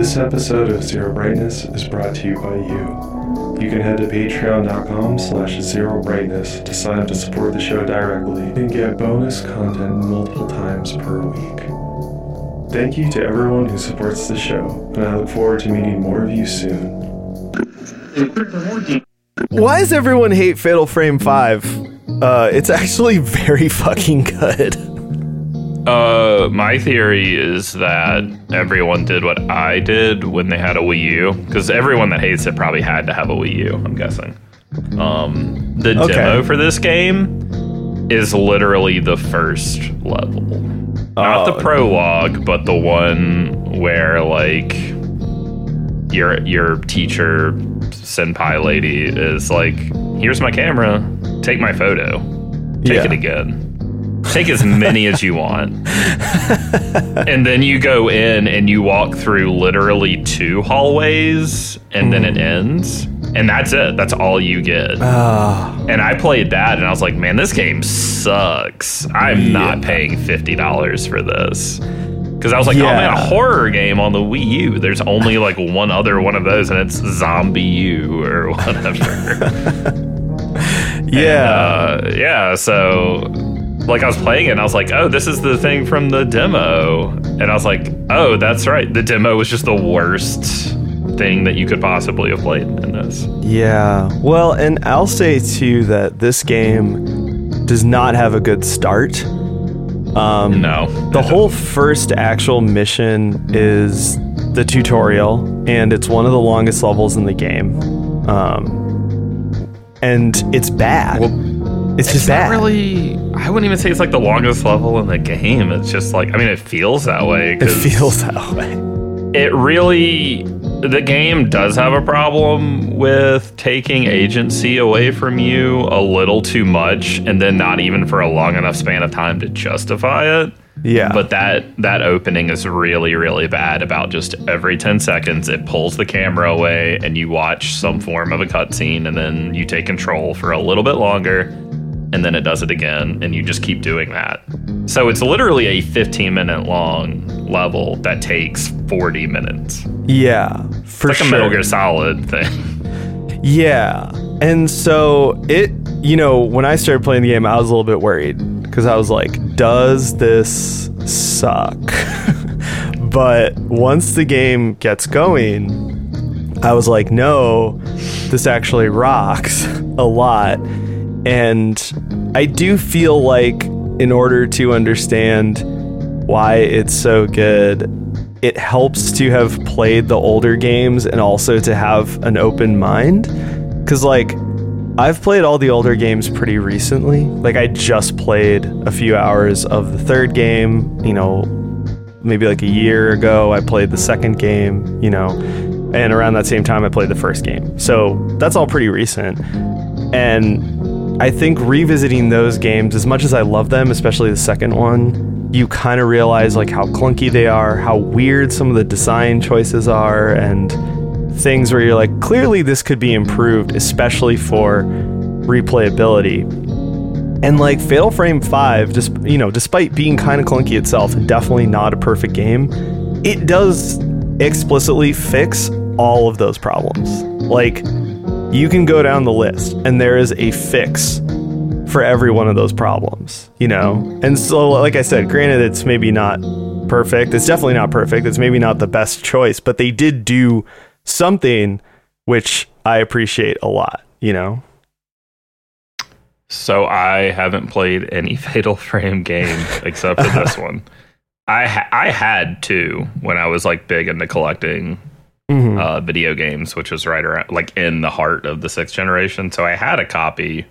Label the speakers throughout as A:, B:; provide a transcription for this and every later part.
A: This episode of Zero Brightness is brought to you by you. You can head to patreon.com slash zero brightness to sign up to support the show directly and get bonus content multiple times per week. Thank you to everyone who supports the show, and I look forward to meeting more of you soon.
B: Why does everyone hate Fatal Frame 5? Uh, it's actually very fucking good.
C: Uh, my theory is that everyone did what I did when they had a Wii U, because everyone that hates it probably had to have a Wii U. I'm guessing. Um, the
B: Okay.
C: demo for this game is literally the first level, not the
B: Oh.
C: prologue, but the one where like your your teacher senpai lady is like, "Here's my camera, take my photo, take
B: Yeah.
C: it again." Take as many as you want. and then you go in and you walk through literally two hallways and then it ends. And that's it. That's all you get.
B: Ah,
C: And I played that and I was like, man, this game sucks. I'm not paying $50 for this. Because I was like, oh man, a horror game on the Wii U. There's only like one other one of those, and it's ZombiU or whatever.
B: yeah.
C: uh, yeah, so like I was playing it and I was like, oh, this is the thing from the demo. And I was like, oh, that's right. The demo was just the worst thing that you could possibly have played in this.
B: yeah. Well, and I'll say too that this game does not have a good start. Um,
C: No.
B: The whole first actual mission is the tutorial, and it's one of the longest levels in the game. Um, and it's bad. It's just
C: It's
B: bad.
C: not really. I wouldn't even say it's like the longest level in the game. It's just like I mean, it feels that way.
B: it feels that way.
C: It really. The game does have a problem with taking agency away from you a little too much, and then not even for a long enough span of time to justify it.
B: Yeah.
C: But that that opening is really really bad. About just every ten seconds, it pulls the camera away, and you watch some form of a cutscene, and then you take control for a little bit longer, and then it does it again, and you just keep doing that. So it's literally a 15 minute long level that takes 40 minutes.
B: yeah, for
C: Like
B: sure.
C: a Metal Gear Solid thing.
B: Yeah. And so it, you know, when I started playing the game, I was a little bit worried because I was like, does this suck? but once the game gets going, I was like, no, this actually rocks a lot. And I do feel like, in order to understand why it's so good, it helps to have played the older games and also to have an open mind. Because, like, I've played all the older games pretty recently. Like, I just played a few hours of the third game, you know, maybe like a year ago. I played the second game, you know, and around that same time, I played the first game. So that's all pretty recent. And I think revisiting those games, as much as I love them, especially the second one, you kind of realize like how clunky they are, how weird some of the design choices are, and things where you're like, clearly this could be improved, especially for replayability. And like Fatal Frame 5, just you know, despite being kind of clunky itself and definitely not a perfect game, it does explicitly fix all of those problems. Like you can go down the list and there is a fix for every one of those problems, you know? And so like I said, granted it's maybe not perfect. It's definitely not perfect. It's maybe not the best choice, but they did do something which I appreciate a lot, you know?
C: So I haven't played any Fatal Frame game except for this one. I ha- I had two when I was like big into collecting
B: Mhm.
C: uh, video games, which was right around like in the heart of the sixth generation. So I had a copy,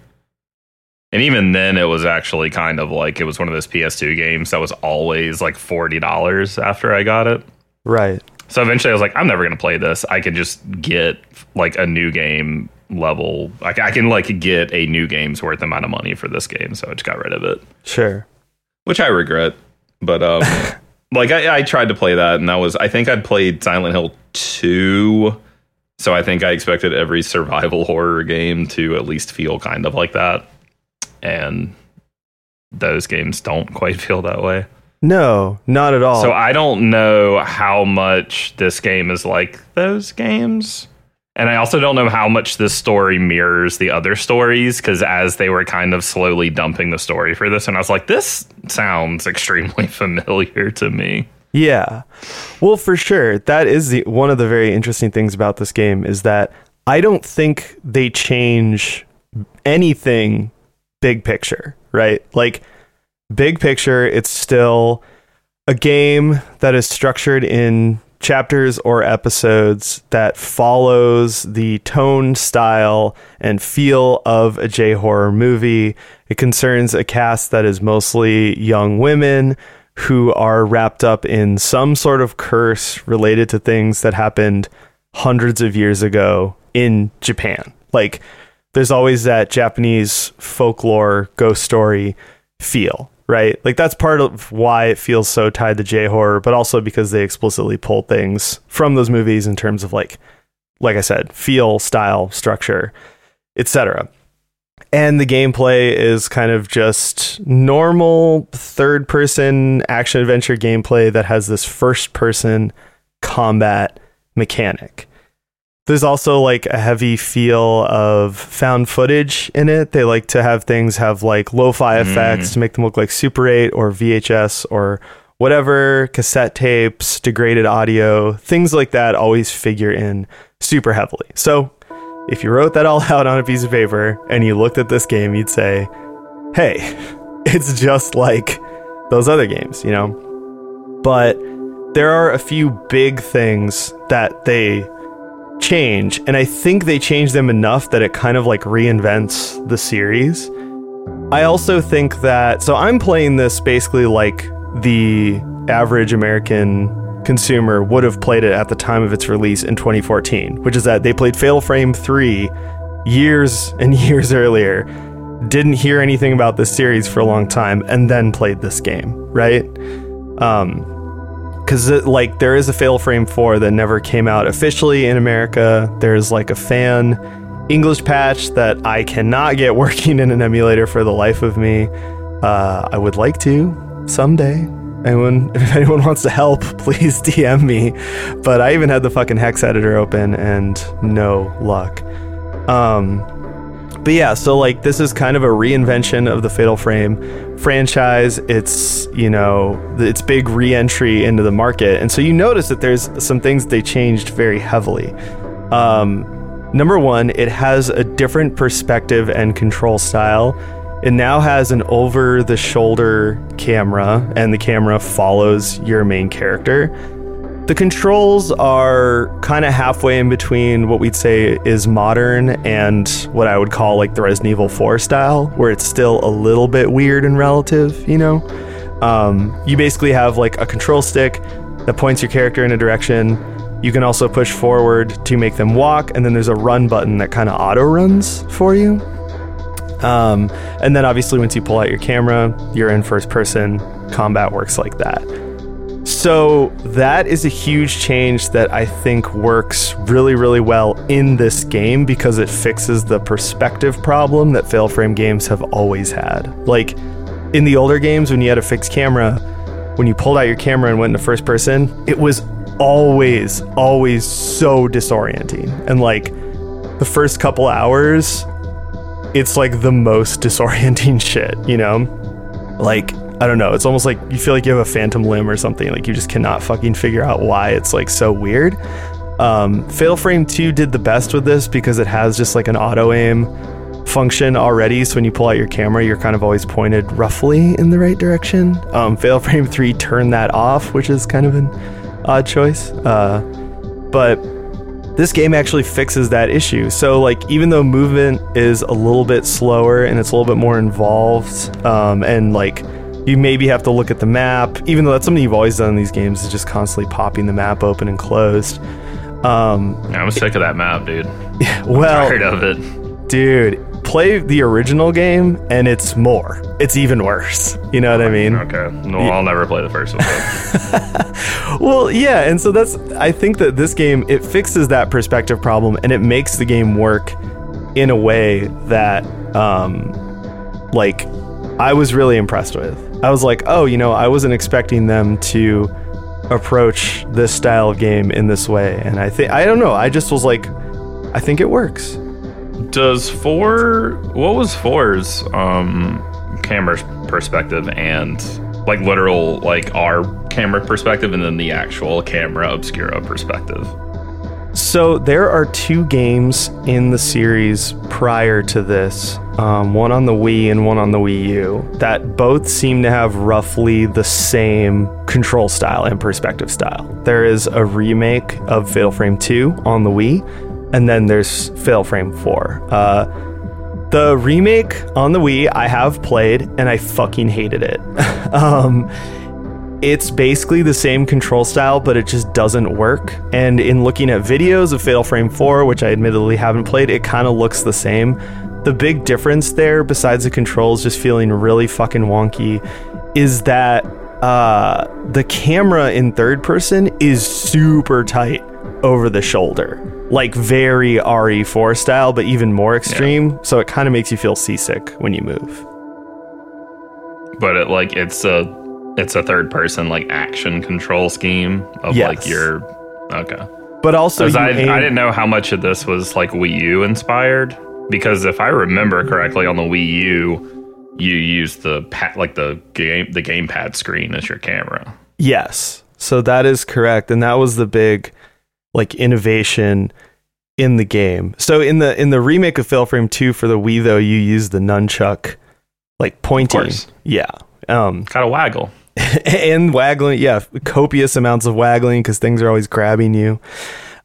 C: and even then, it was actually kind of like it was one of those PS2 games that was always like forty dollars after I got it.
B: Right.
C: So eventually, I was like, I'm never gonna play this. I could just get like a new game level. I, I can like get a new game's worth amount of money for this game. So I just got rid of it,
B: Sure.
C: which I regret. But um, like I, I tried to play that, and that was I think I'd played Silent Hill two. So I think I expected every survival horror game to at least feel kind of like that, and those games don't quite feel that way.
B: No, not at all.
C: So I don't know how much this game is like those games. And I also don't know how much this story mirrors the other stories because as they were kind of slowly dumping the story for this, and I was like, this sounds extremely familiar to me.
B: Yeah. Well, for sure. That is the one of the very interesting things about this game is that I don't think they change anything big picture, right? Like big picture, it's still a game that is structured in chapters or episodes that follows the tone, style, and feel of a J horror movie. It concerns a cast that is mostly young women who are wrapped up in some sort of curse related to things that happened hundreds of years ago in Japan. Like, there's always that Japanese folklore ghost story feel, right? Like, that's part of why it feels so tied to J horror, but also because they explicitly pull things from those movies in terms of, like, like I said, feel, style, structure, etc and the gameplay is kind of just normal third person action adventure gameplay that has this first person combat mechanic. There's also like a heavy feel of found footage in it. They like to have things have like lo-fi mm. effects to make them look like Super 8 or VHS or whatever, cassette tapes, degraded audio, things like that always figure in super heavily. So if you wrote that all out on a piece of paper and you looked at this game, you'd say, hey, it's just like those other games, you know? But there are a few big things that they change, and I think they change them enough that it kind of like reinvents the series. I also think that, so I'm playing this basically like the average American consumer would have played it at the time of its release in 2014, which is that they played Fatal Frame 3 years and years earlier, didn't hear anything about this series for a long time, and then played this game, right? Um, because like there is a Fatal Frame 4 that never came out officially in America. There's like a fan English patch that I cannot get working in an emulator for the life of me. Uh, I would like to someday, anyone if anyone wants to help please dm me but i even had the fucking hex editor open and no luck um but yeah so like this is kind of a reinvention of the fatal frame franchise. It's you know it's big re-entry into the market. And so you notice that there's some things they changed very heavily. Um number one it has a different perspective and control style. It now has an over the shoulder camera, and the camera follows your main character. The controls are kind of halfway in between what we'd say is modern and what I would call like the Resident Evil 4 style, where it's still a little bit weird and relative, you know? Um, you basically have like a control stick that points your character in a direction. You can also push forward to make them walk, and then there's a run button that kind of auto runs for you. Um, and then obviously, once you pull out your camera, you're in first person. Combat works like that. So that is a huge change that I think works really, really well in this game because it fixes the perspective problem that Fatal Frame games have always had. Like in the older games, when you had a fixed camera, when you pulled out your camera and went into first person, it was always, always so disorienting. And like the first couple hours, it's like the most disorienting shit, you know? Like, I don't know, it's almost like you feel like you have a phantom limb or something. Like you just cannot fucking figure out why it's like so weird. Um, Fatal Frame 2 did the best with this because it has just like an auto aim function already. So when you pull out your camera, you're kind of always pointed roughly in the right direction. Um, Fatal Frame 3 turned that off, which is kind of an odd choice. Uh, but this game actually fixes that issue. So, like, even though movement is a little bit slower and it's a little bit more involved, um, and like, you maybe have to look at the map, even though that's something you've always done in these games, is just constantly popping the map open and closed. Um,
C: yeah, I'm sick of that map, dude.
B: well,
C: I'm tired of it,
B: dude play the original game and it's more. It's even worse. You know what I mean?
C: Okay. No, yeah. I'll never play the first
B: one. well, yeah, and so that's I think that this game it fixes that perspective problem and it makes the game work in a way that um like I was really impressed with. I was like, oh, you know, I wasn't expecting them to approach this style of game in this way. And I think, I don't know, I just was like, I think it works.
C: Does four? What was four's um, camera perspective and like literal like our camera perspective, and then the actual camera obscura perspective?
B: So there are two games in the series prior to this, um, one on the Wii and one on the Wii U, that both seem to have roughly the same control style and perspective style. There is a remake of Fatal Frame 2 on the Wii, and then there's Fatal Frame 4. Uh, the remake on the Wii I have played, and I fucking hated it. um, it's basically the same control style, but it just doesn't work. And in looking at videos of Fatal Frame 4, which I admittedly haven't played, it kind of looks the same. The big difference there, besides the controls just feeling really fucking wonky, is that uh, the camera in third person is super tight over the shoulder. Like very RE4 style, but even more extreme. So it kind of makes you feel seasick when you move.
C: But it like it's a it's a third person like action control scheme of
B: Yes.
C: like your okay.
B: But also,
C: I,
B: aim-
C: I didn't know how much of this was like Wii U inspired because if I remember correctly on the Wii U, you use the pa- like the game the gamepad screen as your camera.
B: Yes. So that is correct. And that was the big like innovation in the game. So in the in the remake of Fatal Frame 2 for the Wii though, you use the nunchuck like pointing. Yeah. Um
C: Gotta waggle.
B: and waggling, yeah, copious amounts of waggling cuz things are always grabbing you.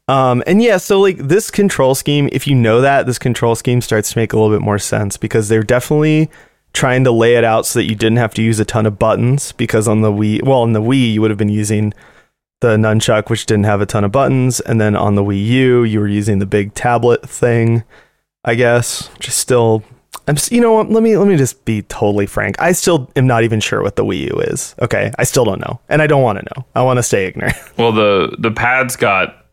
B: Um and yeah, so like this control scheme, if you know that, this control scheme starts to make a little bit more sense because they're definitely trying to lay it out so that you didn't have to use a ton of buttons because on the Wii, well, on the Wii you would have been using the nunchuck which didn't have a ton of buttons and then on the Wii U you were using the big tablet thing, I guess. which is still I'm s- you know what, let me let me just be totally frank. I still am not even sure what the Wii U is. Okay? I still don't know and I don't want to know. I want to stay ignorant.
C: Well, the the pad's got.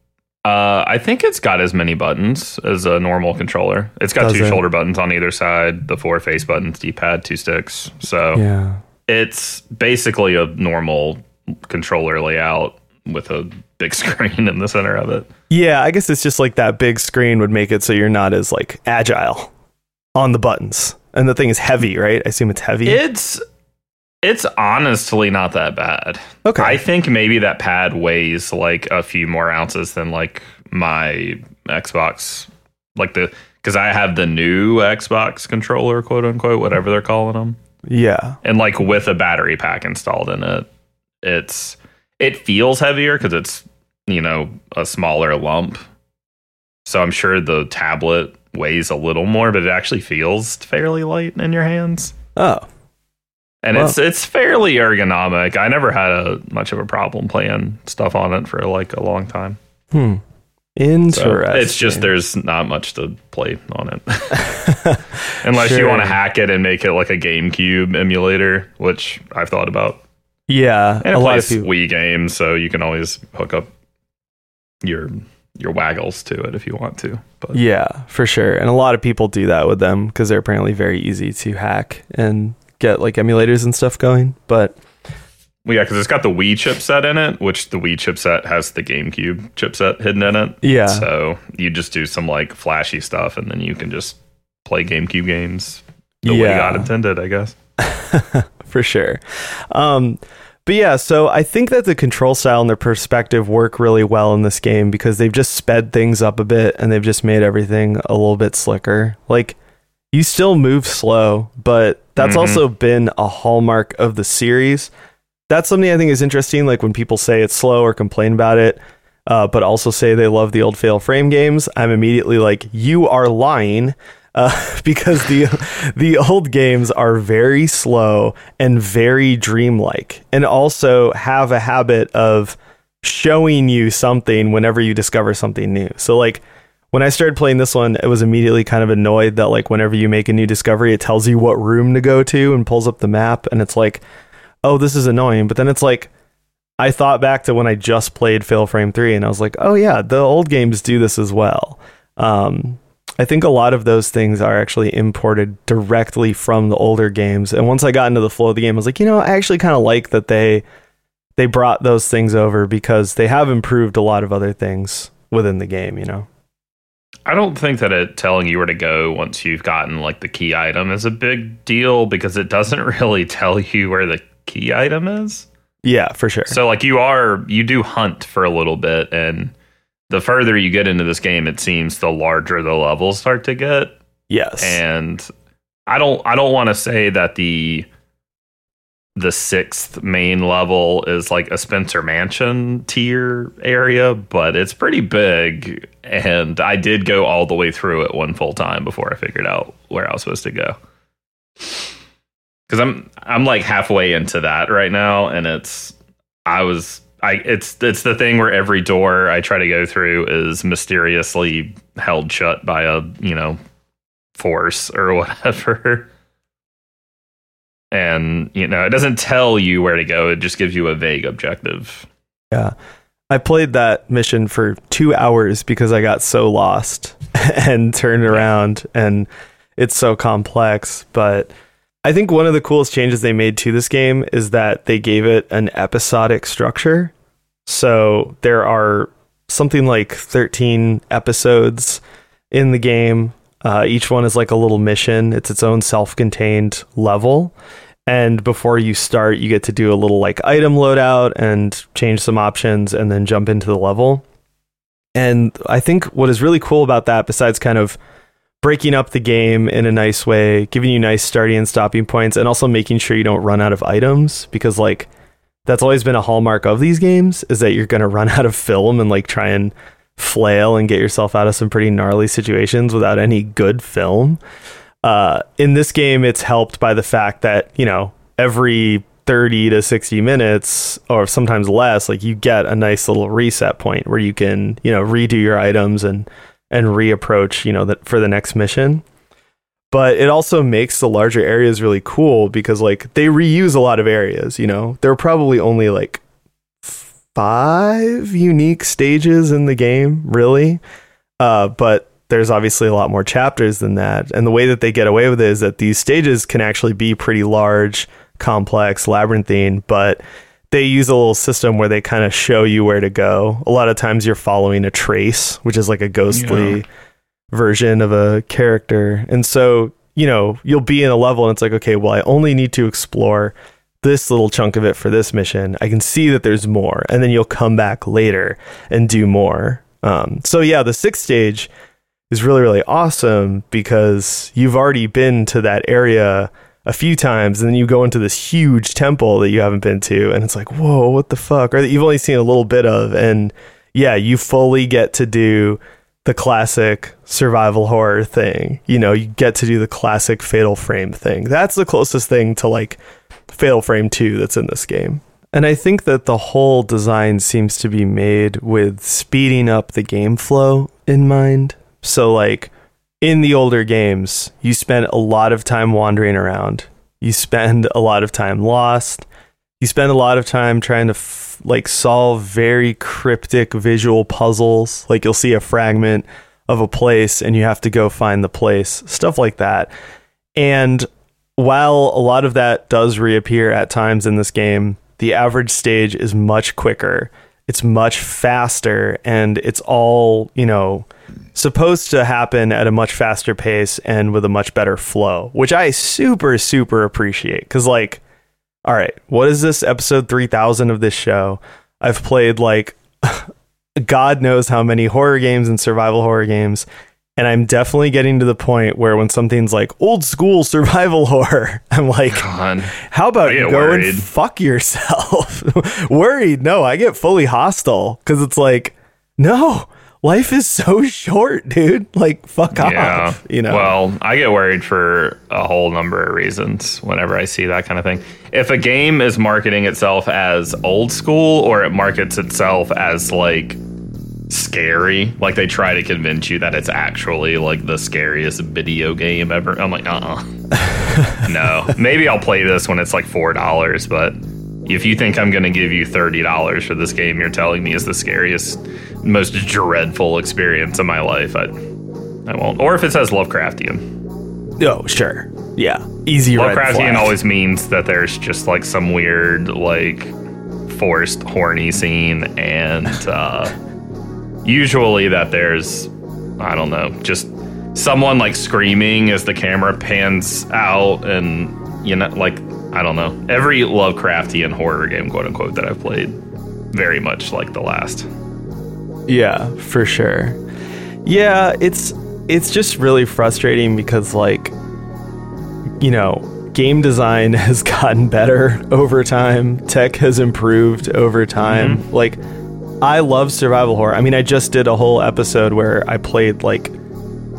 C: Uh, I think it's got as many buttons as a normal controller. It's got
B: Does
C: two
B: it?
C: shoulder buttons on either side, the four face buttons, D-pad, two sticks. So
B: yeah.
C: it's basically a normal controller layout with a big screen in the center of it.
B: Yeah, I guess it's just like that big screen would make it so you're not as like agile on the buttons. And the thing is heavy, right? I assume it's heavy.
C: It's it's honestly not that bad.
B: okay.
C: I think maybe that pad weighs like a few more ounces than like my Xbox, like the because I have the new Xbox controller, quote unquote, whatever they're calling them,
B: yeah.
C: and like with a battery pack installed in it, it's it feels heavier because it's you know a smaller lump. So I'm sure the tablet weighs a little more, but it actually feels fairly light in your hands
B: Oh.
C: and
B: Wow.
C: it's it's fairly ergonomic. I never had a much of a problem playing stuff on it for like a long time.
B: Hmm.
C: So
B: Interesting.
C: it's just there's not much to play on it, unless you want to hack it and make it like a GameCube emulator, which I've thought about.
B: Yeah.
C: And
B: a
C: it
B: lot of
C: plays
B: people.
C: Wii games, so you can always hook up your your waggles to it if you want to. But
B: Yeah, for sure. And a lot of people do that with them because they're apparently very easy to hack and get like emulators and stuff going. But
C: well, yeah, because it's got the Wii chipset in it, which the Wii chipset has the GameCube chipset hidden in it.
B: yeah.
C: So you just do some like flashy stuff, and then you can just play GameCube games the way
B: Yeah.
C: God intended, I guess.
B: for sure. Um, but yeah, so I think that the control style and the perspective work really well in this game because they've just sped things up a bit and they've just made everything a little bit slicker. Like you still move slow, but that's
C: Mhm.
B: also been a hallmark of the series. That's something I think is interesting. Like when people say it's slow or complain about it, uh, but also say they love the old Fatal Frame games, I'm immediately like, you are lying. Uh, because the the old games are very slow and very dreamlike, and also have a habit of showing you something whenever you discover something new. So like when I started playing this one, I was immediately kind of annoyed that like whenever you make a new discovery, it tells you what room to go to and pulls up the map, and it's like, oh, this is annoying. But then it's like, I thought back to when I just played Fatal Frame Three, and I was like, oh yeah, the old games do this as well. Um, I think a lot of those things are actually imported directly from the older games. And once I got into the flow of the game, I was like, you know, I actually kind of like that they they brought those things over because they have improved a lot of other things within the game, you know.
C: I don't think that it telling you where to go once you've gotten like the key item is a big deal because it doesn't really tell you where the key item is.
B: Yeah, for sure.
C: So like you are you do hunt for a little bit and the further you get into this game it seems the larger the levels start to get.
B: Yes.
C: And I don't I don't want to say that the the sixth main level is like a Spencer Mansion tier area, but it's pretty big. And I did go all the way through it one full time before I figured out where I was supposed to go. Because I'm I'm like halfway into that right now, and it's I was I it's it's the thing where every door I try to go through is mysteriously held shut by a you know force or whatever. And you know it doesn't tell you where to go. It just gives you a vague objective.
B: Yeah. I played that mission for two hours because i got so lost and turned around and it's so complex but i think one of the coolest changes they made to this game is that they gave it an episodic structure so there are something like 13 episodes in the game uh, each one is like a little mission. It's its own self-contained level. And before you start, you get to do a little like item loadout and change some options and then jump into the level. And I think what is really cool about that, besides kind of breaking up the game in a nice way, giving you nice starting and stopping points, and also making sure you don't run out of items, because like that's always been a hallmark of these games is that you're going to run out of film and like try and flail and get yourself out of some pretty gnarly situations without any good film. Uh, in this game, it's helped by the fact that, you know, every 30 to 60 minutes or sometimes less, like you get a nice little reset point where you can, you know, redo your items and, and reapproach, you know, that for the next mission. But it also makes the larger areas really cool because like they reuse a lot of areas, you know. There are probably only like five unique stages in the game, really. Uh, but there's obviously a lot more chapters than that. And the way that they get away with it is that these stages can actually be pretty large, complex, labyrinthine, but they use a little system where they kind of show you where to go. A lot of times you're following a trace, which is like a ghostly yeah. version of a character. And so, you know, you'll be in a level and it's like, okay, well, I only need to explore this little chunk of it for this mission. I can see that there's more, and then you'll come back later and do more. Um, so yeah, the sixth stage is really really awesome because you've already been to that area a few times, and then you go into this huge temple that you haven't been to, and it's like, whoa, what the fuck? Or that you've only seen a little bit of, and yeah, you fully get to do the classic survival horror thing. You know, you get to do the classic fatal frame thing. That's the closest thing to like Fatal Frame 2 that's in this game. And I think that the whole design seems to be made with speeding up the game flow in mind. So, like in the older games, you spend a lot of time wandering around, you spend a lot of time lost, you spend a lot of time trying to f- like solve very cryptic visual puzzles. Like you'll see a fragment of a place and you have to go find the place, stuff like that. And while a lot of that does reappear at times in this game, the average stage is much quicker. It's much faster and it's all, you know, supposed to happen at a much faster pace and with a much better flow, which I super, super appreciate. Cause, like, all right, what is this episode 3000 of this show? I've played like God knows how many horror games and survival horror games and I'm definitely getting to the point where when something's like old school survival horror, I'm like,
C: God.
B: how about you go worried. and fuck yourself? worried? No, I get fully hostile because it's like, no, life is so short, dude. Like, fuck yeah. off. You know.
C: Well, I get worried for a whole number of reasons whenever I see that kind of thing. If a game is marketing itself as old school or it markets itself as like scary. Like they try to convince you that it's actually like the scariest video game ever. I'm like, uh uh no. Maybe I'll play this when it's like four dollars, but if you think I'm gonna give you thirty dollars for this game you're telling me is the scariest, most dreadful experience of my life, I I won't. Or if it says Lovecraftian.
B: Oh, sure. Yeah. Easy red
C: Lovecraftian always means that there's just like some weird, like, forced horny scene, and uh, usually that there's, I don't know, just someone like screaming as the camera pans out, and you know, like, I don't know. Every Lovecraftian horror game, quote unquote, that I've played, very much like the last.
B: Yeah, for sure. Yeah, it's it's just really frustrating because like you know, game design has gotten better over time. Tech has improved over time. Mm-hmm. Like I love survival horror. I mean, I just did a whole episode where I played like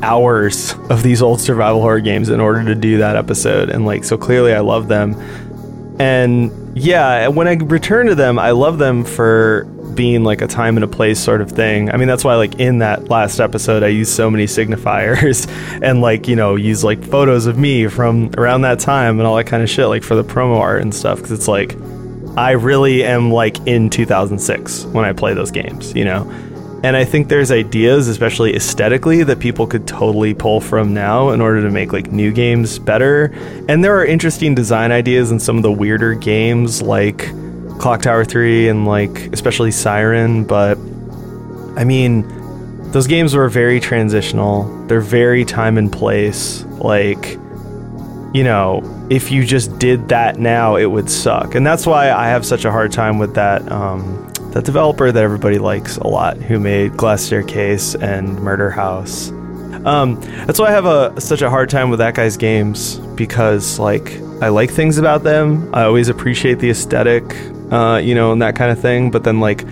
B: hours of these old survival horror games in order to do that episode and like so clearly I love them. And yeah, when I return to them, I love them for being like a time and a place sort of thing. I mean, that's why like in that last episode, I used so many signifiers and like, you know, use like photos of me from around that time and all that kind of shit, like for the promo art and stuff. Cause it's like, I really am like in 2006 when I play those games, you know? And I think there's ideas, especially aesthetically, that people could totally pull from now in order to make like new games better. And there are interesting design ideas in some of the weirder games like Clock Tower 3 and like especially Siren, but I mean, those games were very transitional. They're very time and place. Like, you know, if you just did that now, it would suck. And that's why I have such a hard time with that um, that developer that everybody likes a lot, who made Glass Staircase and Murder House. Um, that's why I have a such a hard time with that guy's games because like I like things about them. I always appreciate the aesthetic, uh, you know, and that kind of thing. But then like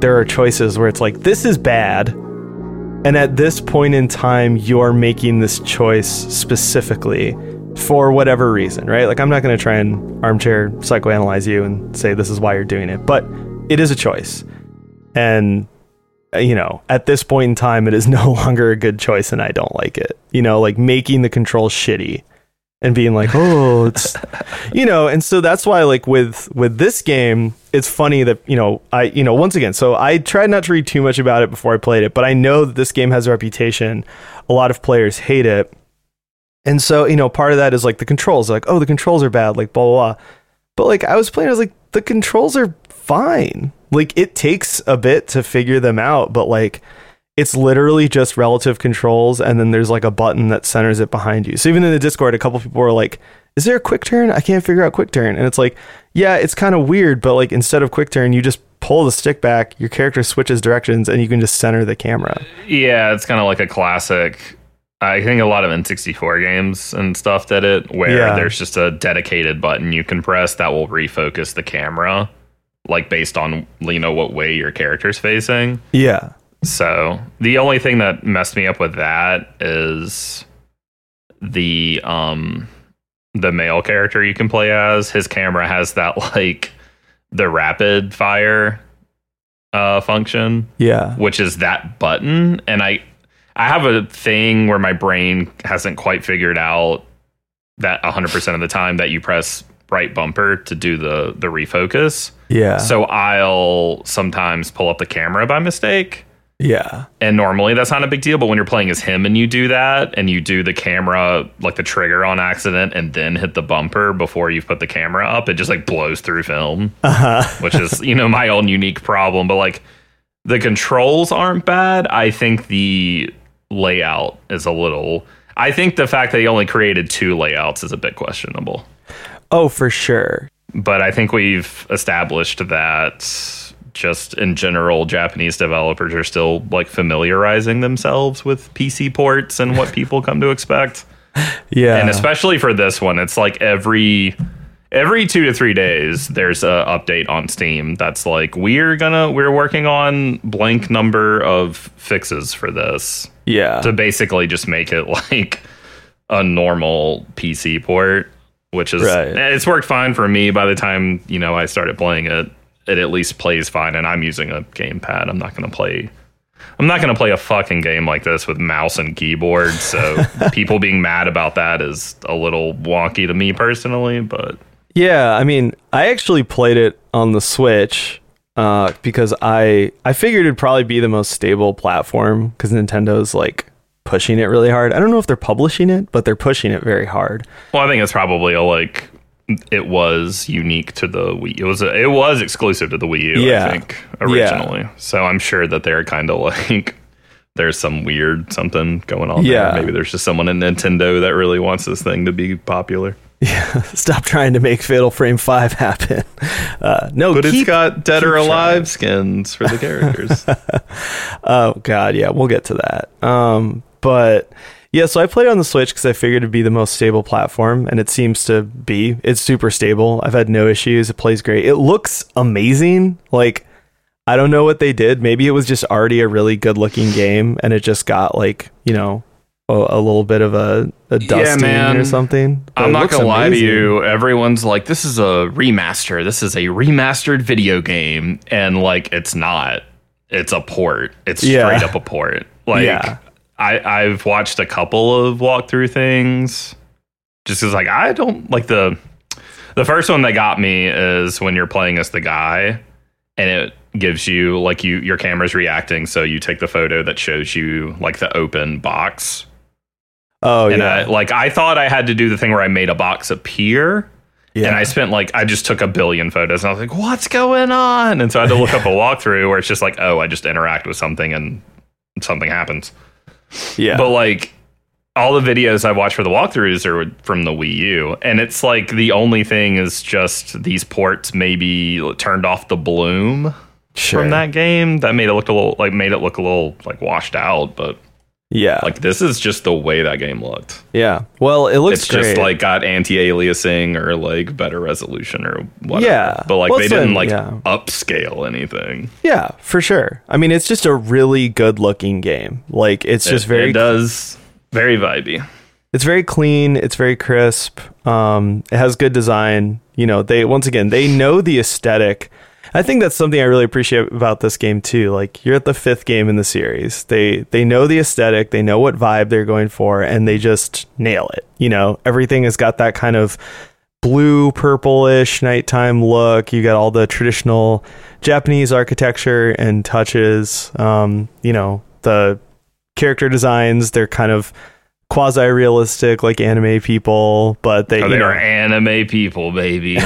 B: there are choices where it's like this is bad, and at this point in time, you're making this choice specifically for whatever reason, right? Like, I'm not going to try and armchair psychoanalyze you and say this is why you're doing it, but it is a choice. And, uh, you know, at this point in time, it is no longer a good choice and I don't like it. You know, like making the controls shitty and being like, oh, it's, you know, and so that's why, like, with, with this game, it's funny that, you know, I, you know, once again, so I tried not to read too much about it before I played it, but I know that this game has a reputation. A lot of players hate it. And so, you know, part of that is like the controls, like, oh, the controls are bad, like blah blah blah. But like I was playing, I was like, the controls are fine. Like it takes a bit to figure them out, but like it's literally just relative controls, and then there's like a button that centers it behind you. So even in the Discord, a couple people were like, "Is there a quick turn? I can't figure out quick turn." And it's like, yeah, it's kind of weird, but like instead of quick turn, you just pull the stick back, your character switches directions, and you can just center the camera.
C: Yeah, it's kind of like a classic. I think a lot of N64 games and stuff did it, where
B: Yeah.
C: there's just a dedicated button you can press that will refocus the camera, like based on you know what way your character's facing.
B: Yeah,
C: So the only thing that messed me up with that is the um the male character you can play as. His camera has that like the rapid fire uh function
B: yeah,
C: which is that button and i i have a thing where my brain hasn't quite figured out that 100% of the time that you press right bumper to do the the refocus.
B: Yeah,
C: so i'll sometimes pull up the camera by mistake.
B: Yeah.
C: and normally that's not a big deal but when you're playing as him and you do that and you do the camera like the trigger on accident and then hit the bumper before you put the camera up it just like blows through film
B: Uh-huh.
C: which is you know my own unique problem. But like the controls aren't bad. I think the layout is a little i think the fact that he only created two layouts is a bit questionable
B: Oh, for sure.
C: but i think we've established that just in general japanese developers are still like familiarizing themselves with pc ports and what people come to expect
B: Yeah.
C: and especially for this one it's like every every two to three days there's a update on steam that's like we're gonna we're working on blank number of fixes for this
B: yeah.
C: to basically just make it like a normal pc port which is
B: Right.
C: eh, it's worked fine for me by the time you know i started playing it it at least plays fine and i'm using a gamepad i'm not gonna play I'm not going to play a fucking game like this with mouse and keyboard. So people being mad about that is a little wonky to me personally, but
B: Yeah, I mean, I actually played it on the Switch uh, because I I figured it'd probably be the most stable platform because Nintendo's like pushing it really hard. I don't know if they're publishing it, but they're pushing it very hard.
C: Well, I think it's probably a like it was unique to the Wii. It was a, it was exclusive to the Wii U,
B: Yeah.
C: I think originally. So I'm sure that they're kind of like there's some weird something going on. there.
B: Yeah.
C: maybe there's just someone in Nintendo that really wants this thing to be popular.
B: Yeah, stop trying to make Fatal Frame 5 happen. Uh, no,
C: But
B: keep,
C: it's got dead or alive skins for the characters.
B: Oh god, yeah, we'll get to that. Um, but yeah, so I played on the Switch because I figured it'd be the most stable platform, and it seems to be. It's super stable. I've had no issues. It plays great. It looks amazing. Like I don't know what they did. Maybe it was just already a really good looking game, and it just got like you know a, a little bit of a, a dusting
C: man.
B: or something. But
C: I'm not gonna lie to you. Everyone's like, "This is a remaster. This is a remastered video game," and like, it's not. It's a port. It's
B: Yeah.
C: straight up a port. Like,
B: Yeah.
C: I I've watched a couple of walkthrough things, just because like I don't like the the first one that got me is when you're playing as the guy, and it gives you like you your camera's reacting, so you take the photo that shows you like the open box.
B: Oh
C: And
B: yeah,
C: I, like I thought I had to do the thing where I made a box appear,
B: yeah.
C: and I spent like I just took a billion photos, and I was like, "What's going on?" And so I had to look up a walkthrough where it's just like, "Oh, I just interact with something and something happens."
B: Yeah.
C: But like all the videos I watch for the walkthroughs are from the Wii U, and it's like the only thing is just these ports maybe turned off the bloom
B: sure.
C: from that game that made it look a little like made it look a little like washed out, but
B: yeah,
C: like this is just the way that game looked.
B: yeah. Well, it looks
C: it's
B: great.
C: just like got anti-aliasing or like better resolution or whatever.
B: Yeah.
C: but like
B: Well,
C: they didn't
B: been-
C: like
B: yeah.
C: upscale anything.
B: Yeah, for sure. I mean, it's just a really good looking game. Like it's just very
C: it does very vibey.
B: it's very clean, it's very crisp. Um it has good design. You know, they once again, they know the aesthetic. I think that's something I really appreciate about this game too. Like you're at the fifth game in the series. They they know the aesthetic, they know what vibe they're going for and they just nail it. You know, everything has got that kind of blue purplish nighttime look. You got all the traditional Japanese architecture and touches. Um, you know, the character designs, they're kind of quasi realistic like anime people, but they,
C: Oh,
B: you
C: they
B: know,
C: are anime people, baby.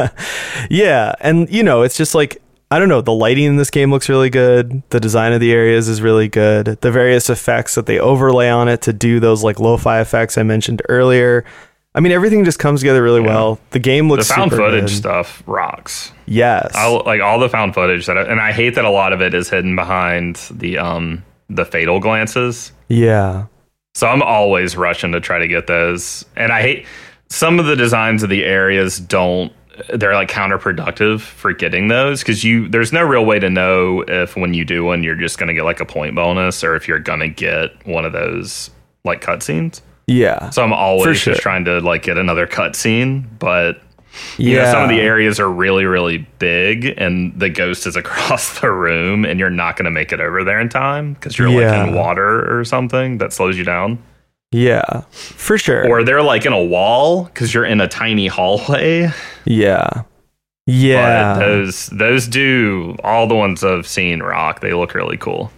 B: yeah, and you know, it's just like I don't know, the lighting in this game looks really good. The design of the areas is really good. The various effects that they overlay on it to do those like lo-fi effects I mentioned earlier. I mean, everything just comes together really well. The game looks
C: the
B: found
C: footage
B: good.
C: stuff rocks.
B: Yes.
C: I like all the found footage that, I, and I hate that a lot of it is hidden behind the um the fatal glances.
B: yeah.
C: So I'm always rushing to try to get those. And I hate some of the designs of the areas don't they're like counterproductive for getting those because you there's no real way to know if when you do one you're just gonna get like a point bonus or if you're gonna get one of those like cutscenes.
B: Yeah.
C: So I'm always
B: sure.
C: just trying to like get another cutscene, but
B: yeah.
C: you know, some of the areas are really, really big, and the ghost is across the room, and you're not going to make it over there in time because you're
B: Yeah.
C: like in water or something that slows you down,
B: Yeah. For sure.
C: or they're like in a wall because you're in a tiny hallway.
B: yeah. Yeah.
C: But those those do all the ones I've seen rock. They look really cool.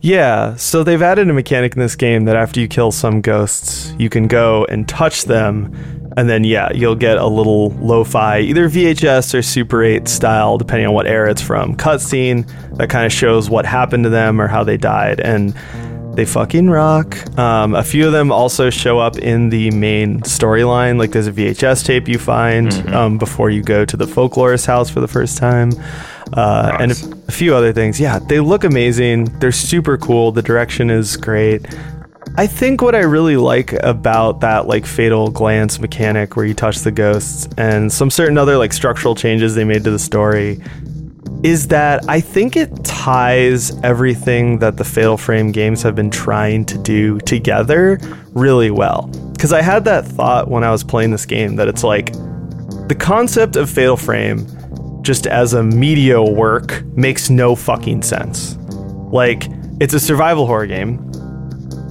B: Yeah, so they've added a mechanic in this game that after you kill some ghosts, you can go and touch them, and then yeah, you'll get a little lo-fi, either VHS or Super 8 style, depending on what era it's from, cutscene that kind of shows what happened to them or how they died, and they fucking rock. Um, a few of them also show up in the main storyline, like there's a VHS tape you find um, before you go to the folklorist house for the first time, uh, and
C: Nice.
B: a, a few other things. Yeah, they look amazing. They're super cool. The direction is great. I think what I really like about that like fatal glance mechanic where you touch the ghosts and some certain other like structural changes they made to the story is that I think it ties everything that the Fatal Frame games have been trying to do together really well. Because I had that thought when I was playing this game that it's like the concept of Fatal Frame just as a media work makes no fucking sense. Like, it's a survival horror game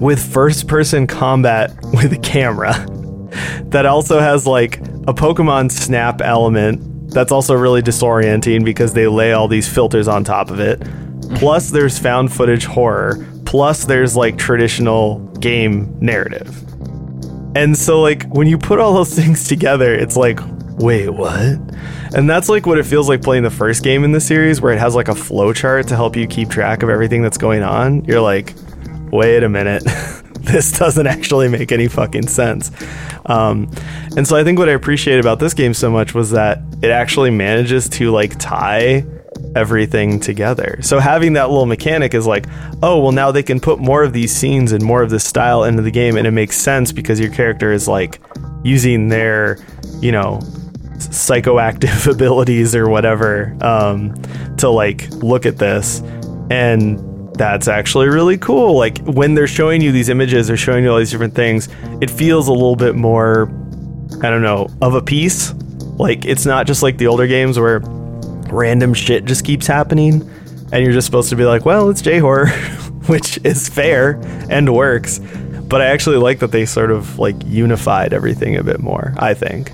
B: with first person combat with a camera that also has like a Pokemon Snap element that's also really disorienting because they lay all these filters on top of it. Plus, there's found footage horror. plus there's like traditional game narrative. And so like when you put all those things together, it's like, wait, what? And that's like what it feels like playing the first game in the series where it has like a flow chart to help you keep track of everything that's going on. You're like, wait a minute. this doesn't actually make any fucking sense. Um, and so I think what I appreciate about this game so much was that it actually manages to like tie everything together. So having that little mechanic is like, oh, well, now they can put more of these scenes and more of this style into the game, and it makes sense because your character is like using their, you know, psychoactive abilities or whatever um, to like look at this and that's actually really cool. Like when they're showing you these images, they're showing you all these different things. It feels a little bit more, I don't know, of a piece. Like it's not just like the older games where random shit just keeps happening, and you're just supposed to be like, well, it's J horror, which is fair and works. But I actually like that they sort of like unified everything a bit more. I think.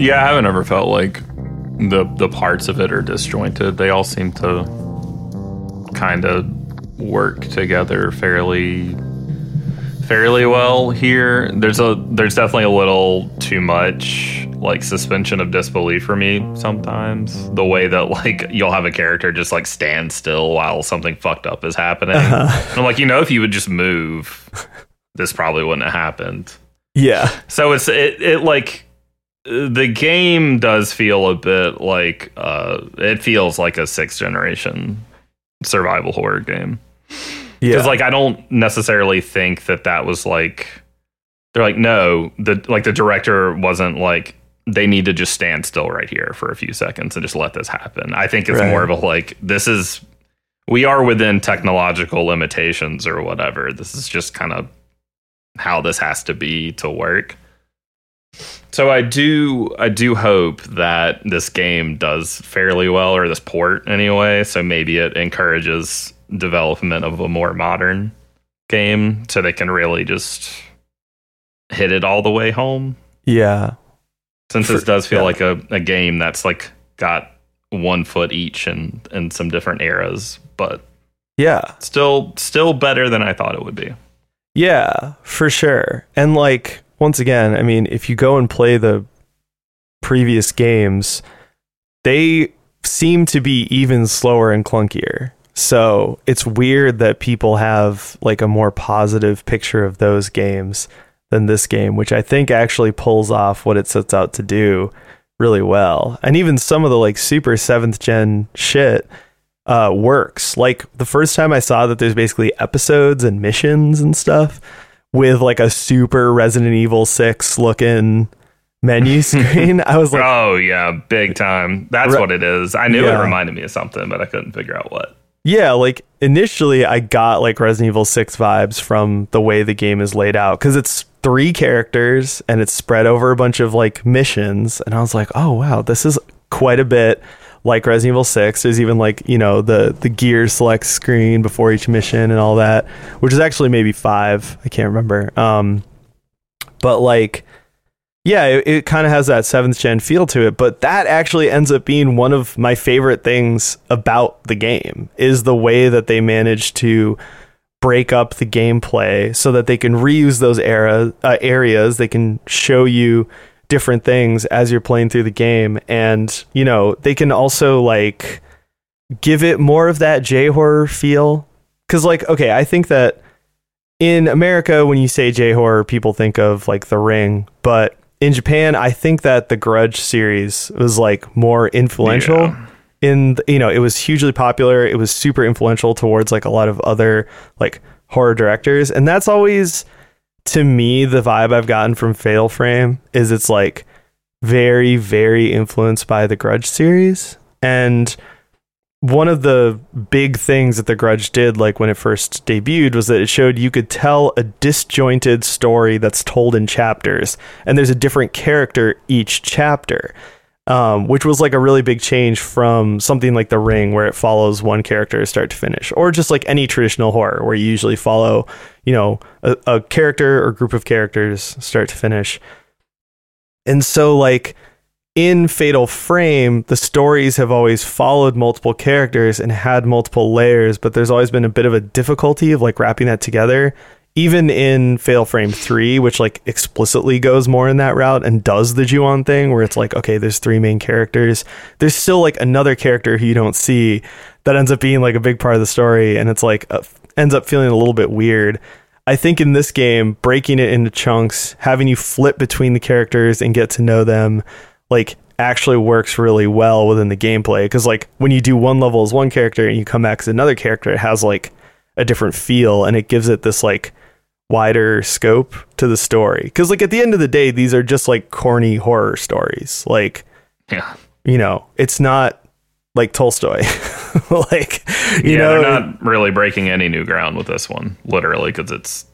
C: Yeah, I haven't ever felt like the the parts of it are disjointed. They all seem to kind of work together fairly fairly well here. There's a there's definitely a little too much like suspension of disbelief for me sometimes. The way that like you'll have a character just like stand still while something fucked up is happening. I'm like, you know, if you would just move, this probably wouldn't have happened.
B: Yeah.
C: So it's it, it like the game does feel a bit like uh it feels like a sixth generation survival horror game.
B: Yeah.
C: Because like I don't necessarily think that that was like they're like no the like the director wasn't like they need to just stand still right here for a few seconds and just let this happen. I think it's
B: Right.
C: more of a like this is we are within technological limitations or whatever. This is just kind of how this has to be to work. So I do I do hope that this game does fairly well or this port anyway, so maybe it encourages development of a more modern game so they can really just hit it all the way home
B: yeah.
C: since
B: For-
C: this does feel
B: yeah.
C: like a, a game that's like got one foot each in in some different eras but
B: Yeah.
C: still still better than I thought it would be.
B: Yeah, for sure. And like once again, I mean, if you go and play the previous games, they seem to be even slower and clunkier. So, it's weird that people have like a more positive picture of those games than this game, which I think actually pulls off what it sets out to do really well. And even some of the like super 7th gen shit uh, works. Like the first time I saw that there's basically episodes and missions and stuff with like a super Resident Evil 6 looking menu screen, I was like,
C: oh yeah, big time. That's
B: Right.
C: what it is. I knew
B: Yeah.
C: it reminded me of something, but I couldn't figure out what.
B: yeah, like initially I got like Resident Evil 6 vibes from the way the game is laid out because it's three characters and it's spread over a bunch of like missions. And I was like, oh wow, this is quite a bit like Resident Evil 6. There's even like, you know, the the gear select screen before each mission and all that, which is actually maybe five. I can't remember. Um, but like, yeah, it, it kind of has that seventh gen feel to it. But that actually ends up being one of my favorite things about the game is the way that they managed to break up the gameplay so that they can reuse those era uh, areas. They can show you different things as you're playing through the game, and you know they can also like give it more of that J horror feel. Because like, okay, I think that in America, when you say J horror, people think of like The Ring, but in Japan, I think that the Grudge series was like more influential
C: Yeah.
B: in the, you know it was hugely popular it was super influential towards like a lot of other like horror directors and that's always to me the vibe i've gotten from fatal frame is it's like very very influenced by the grudge series. And one of the big things that the grudge did like when it first debuted was that it showed you could tell a disjointed story that's told in chapters. And there's a different character each chapter um, which was like a really big change from something like The Ring, where it follows one character start to finish, or just like any traditional horror, where you usually follow, you know, a, a character or group of characters start to finish. And so, like, in Fatal Frame, the stories have always followed multiple characters and had multiple layers, but there's always been a bit of a difficulty of like wrapping that together. Even in Fatal Frame 3, which like explicitly goes more in that route and does the Ju-on thing where it's like, okay, there's three main characters. There's still like another character who you don't see that ends up being like a big part of the story and it's like uh, ends up feeling a little bit weird. I think in this game, breaking it into chunks, having you flip between the characters and get to know them, like actually works really well within the gameplay. Because like when you do one level as one character and you come back as another character, it has like a different feel and it gives it this like wider scope to the story. Because like at the end of the day, these are just like corny horror stories. Like,
C: Yeah.
B: you know, it's not like Tolstoy. like, you
C: yeah,
B: know,
C: they're not really breaking any new ground with this one, literally, because it's.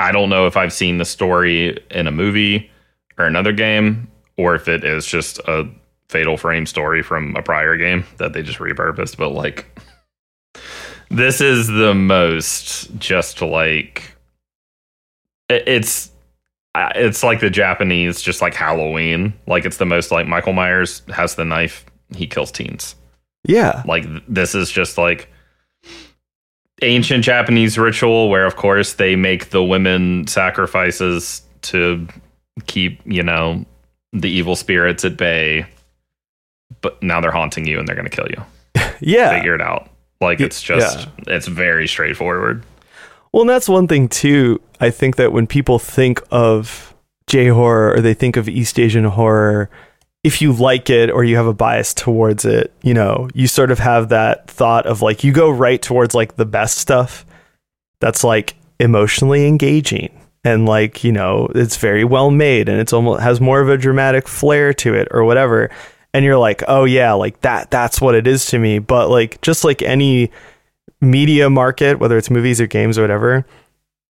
C: I don't know if I've seen the story in a movie or another game, or if it is just a Fatal Frame story from a prior game that they just repurposed. But like, this is the most just like it's uh, it's like the Japanese, just like Halloween. Like it's the most like Michael Myers has the knife, he kills teens.
B: yeah.
C: Like this is just like ancient Japanese ritual where of course they make the women sacrifices to keep, you know, the evil spirits at bay. But now they're haunting you and they're going to kill you.
B: Yeah.
C: Figure it out. Like it's just it's very straightforward.
B: Well, and that's one thing too. I think that when people think of J horror or they think of East Asian horror, if you like it or you have a bias towards it, you know, you sort of have that thought of like you go right towards like the best stuff that's like emotionally engaging and like, you know, it's very well made and it's almost has more of a dramatic flair to it or whatever. And you're like, "Oh yeah, like that that's what it is to me." But like just like any media market, whether it's movies or games or whatever,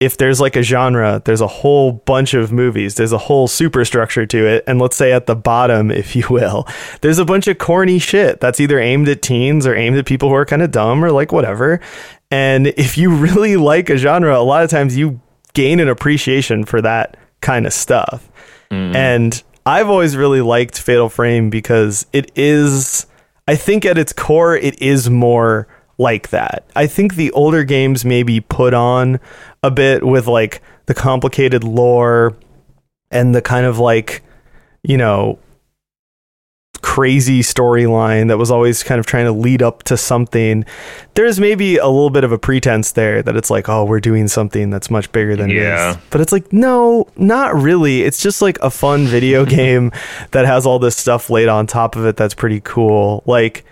B: if there's like a genre, there's a whole bunch of movies. There's a whole superstructure to it. And let's say at the bottom, if you will, there's a bunch of corny shit that's either aimed at teens or aimed at people who are kind of dumb or like whatever. And if you really like a genre, a lot of times you gain an appreciation for that kind of stuff. Mm. And I've always really liked Fatal Frame because it is, I think at its core, it is more like that. I think the older games maybe put on a bit with like the complicated lore and the kind of like, you know, crazy storyline that was always kind of trying to lead up to something. There's maybe a little bit of a pretense there that it's like, oh, we're doing something that's much bigger than
C: Yeah.
B: it is. But it's like, no, not really. It's just like a fun video game that has all this stuff laid on top of it that's pretty cool. Like,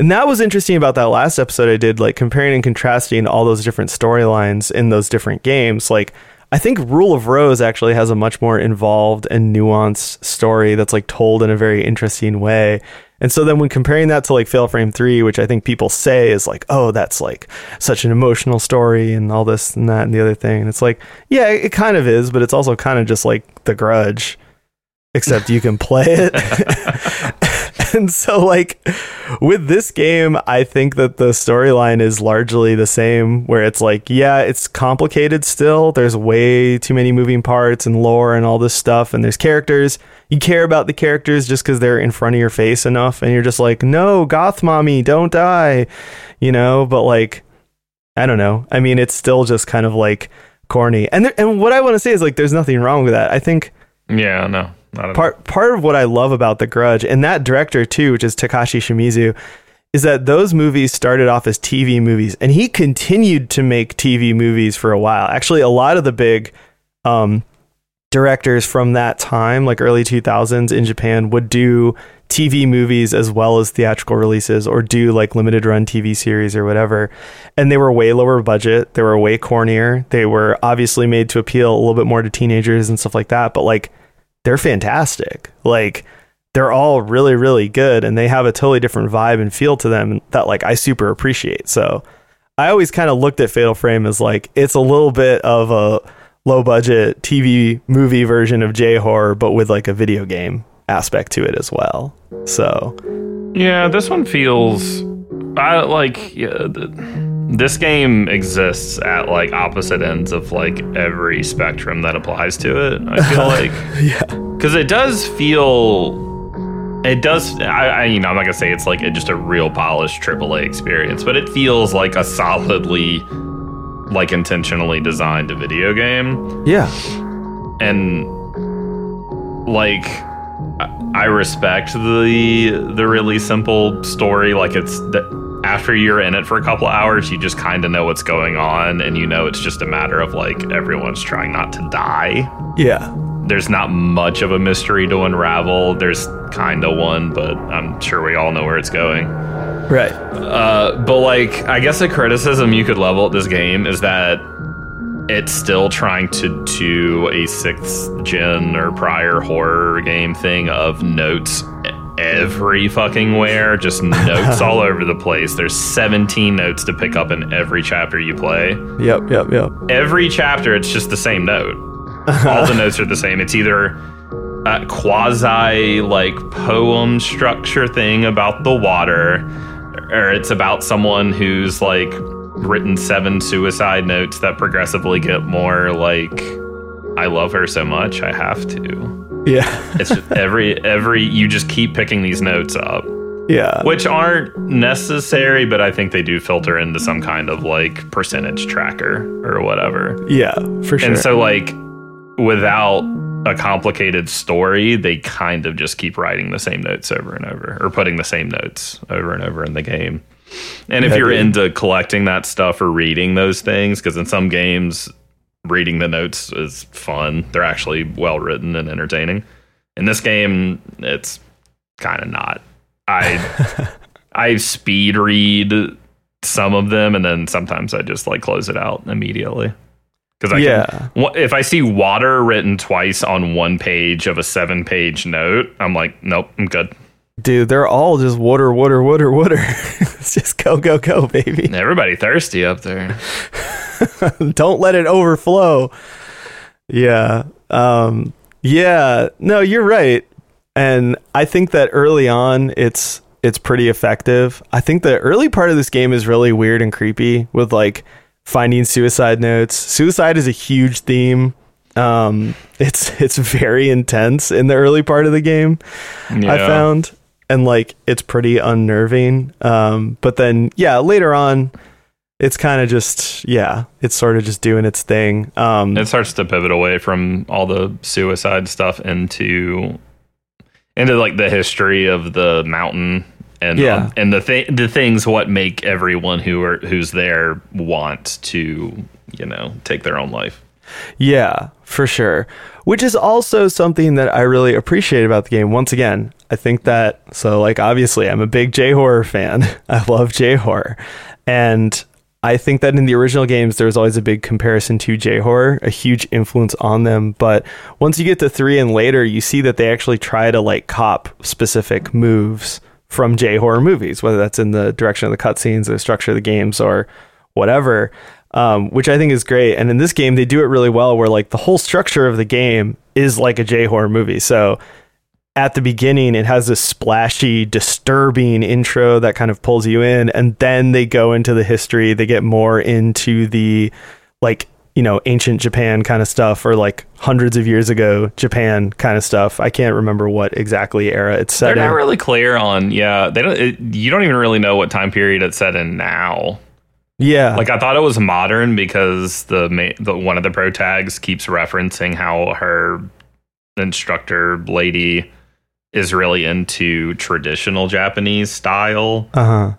B: and that was interesting about that last episode I did, like comparing and contrasting all those different storylines in those different games. Like, I think Rule of Rose actually has a much more involved and nuanced story that's like told in a very interesting way. And so then when comparing that to like Fatal Frame 3, which I think people say is like, oh, that's like such an emotional story and all this and that and the other thing. And it's like, yeah, it kind of is, but it's also kind of just like The Grudge, except you can play it. and so like with this game i think that the storyline is largely the same where it's like yeah it's complicated still. There's way too many moving parts and lore and all this stuff and there's characters. You care about the characters just because they're in front of your face enough and you're just like no goth mommy don't die you know? But like i don't know. I mean it's still just kind of like corny. And there, and what i want to say is like there's nothing wrong with that. I think
C: Yeah, no.
B: Part part of what I love about The Grudge and that director too, which is Takashi Shimizu, is that those movies started off as TV movies and he continued to make TV movies for a while. Actually, a lot of the big um, directors from that time, like early 2000s in Japan, would do TV movies as well as theatrical releases or do like limited run TV series or whatever. And they were way lower budget. They were way cornier. They were obviously made to appeal a little bit more to teenagers and stuff like that. But like, they're fantastic. Like, they're all really, really good and they have a totally different vibe and feel to them that like I super appreciate. So I always kind of looked at Fatal Frame as like it's a little bit of a low budget TV movie version of J horror, but with like a video game aspect to it as well. So
C: Yeah, this one feels I like yeah, th- this game exists at like opposite ends of like every spectrum that applies to it. I feel like
B: yeah,
C: because it does feel It does. I, I, you know, I'm not gonna say it's like a, just a real polished AAA experience, but it feels like a solidly, like intentionally designed video game.
B: Yeah.
C: and like I- I respect the the really simple story. Like it's the, after you're in it for a couple hours, you just kind of know what's going on, and you know it's just a matter of like everyone's trying not to die.
B: Yeah.
C: There's not much of a mystery to unravel. There's kind of one, but I'm sure we all know where it's going.
B: Right.
C: Uh, but like, I guess a criticism you could level at this game is that it's still trying to do a sixth gen or prior horror game thing of notes every fucking where, just notes all over the place. There's 17 notes to pick up in every chapter you play.
B: Yep. Yep. Yep.
C: Every chapter, it's just the same note. all the notes are the same. It's either a quasi like poem structure thing about the water, or it's about someone who's like written seven suicide notes that progressively get more like I love her so much I have to.
B: Yeah.
C: It's just every every you just keep picking these notes up,
B: yeah.
C: which aren't necessary, but I think they do filter into some kind of like percentage tracker or whatever.
B: Yeah. For sure.
C: And so, like, without a complicated story, they kind of just keep writing the same notes over and over, or putting the same notes over and over in the game. And if
B: Yeah,
C: you're
B: dude.
C: into collecting that stuff or reading those things, because in some games, reading the notes is fun. They're actually well written and entertaining. In this game, it's kind of not. I I speed read some of them, and then sometimes I just like close it out immediately. Because I
B: Yeah.
C: can, if I see water written twice on one page of a seven page note, I'm like, nope, I'm good.
B: Dude, they're all just water, water, water, water. it's just go, go, go, baby.
C: Everybody thirsty up there.
B: Don't let it overflow. Yeah. Um yeah, no, you're right. And I think that early on it's it's pretty effective. I think the early part of this game is really weird and creepy with like finding suicide notes. Suicide is a huge theme. Um it's it's very intense in the early part of the game. I found and like it's pretty unnerving. Um but then yeah, later on it's kind of just yeah, it's sort of just doing its thing. Um
C: It starts to pivot away from all the suicide stuff into into like the history of the mountain and
B: Yeah.
C: and the th- the things what make everyone who are who's there want to you know take their own life.
B: Yeah, for sure. Which is also something that I really appreciate about the game. Once again, I think that so like obviously I'm a big J horror fan. I love J horror. And I think that in the original games there was always a big comparison to J horror, a huge influence on them, but once you get to 3 and later, you see that they actually try to like cop specific moves from J horror movies, whether that's in the direction of the cutscenes, the structure of the games or whatever um, which I think is great. And in this game, they do it really well, where like the whole structure of the game is like a J horror movie. So at the beginning, it has this splashy, disturbing intro that kind of pulls you in, and then they go into the history. They get more into the like you know ancient Japan kind of stuff, or like hundreds of years ago Japan kind of stuff. I can't remember what exactly era it's set
C: They're
B: in.
C: not really clear on yeah. They don't. It, you don't even really know what time period it's set in now.
B: yeah,
C: Like I thought it was modern because the, the one of the pro tags keeps referencing how her instructor lady is really into traditional Japanese style
B: uh huh,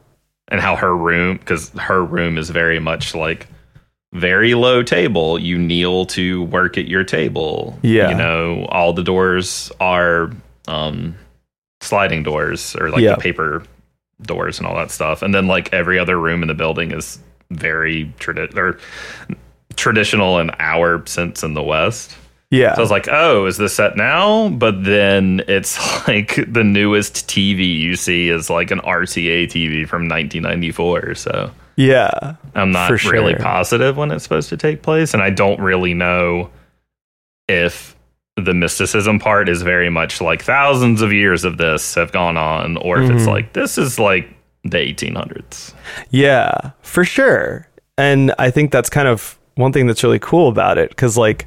C: and how her room because her room is very much like very low table. You kneel to work at your table.
B: Yeah.
C: you know all the doors are um sliding doors or like
B: Yeah.
C: the paper doors and all that stuff. And then like every other room in the building is very tradi- or traditional in our sense in the West.
B: Yeah,
C: So I was like, oh, is this set now? But then it's like the newest TV you see is like an RCA TV from 1994. So
B: yeah,
C: I'm not
B: For
C: really
B: sure.
C: positive when it's supposed to take place. And I don't really know if the mysticism part is very much like thousands of years of this have gone on, or if it's
B: Mhm.
C: like this is like the 1800s.
B: Yeah, for sure. And I think that's kind of one thing that's really cool about it because, like,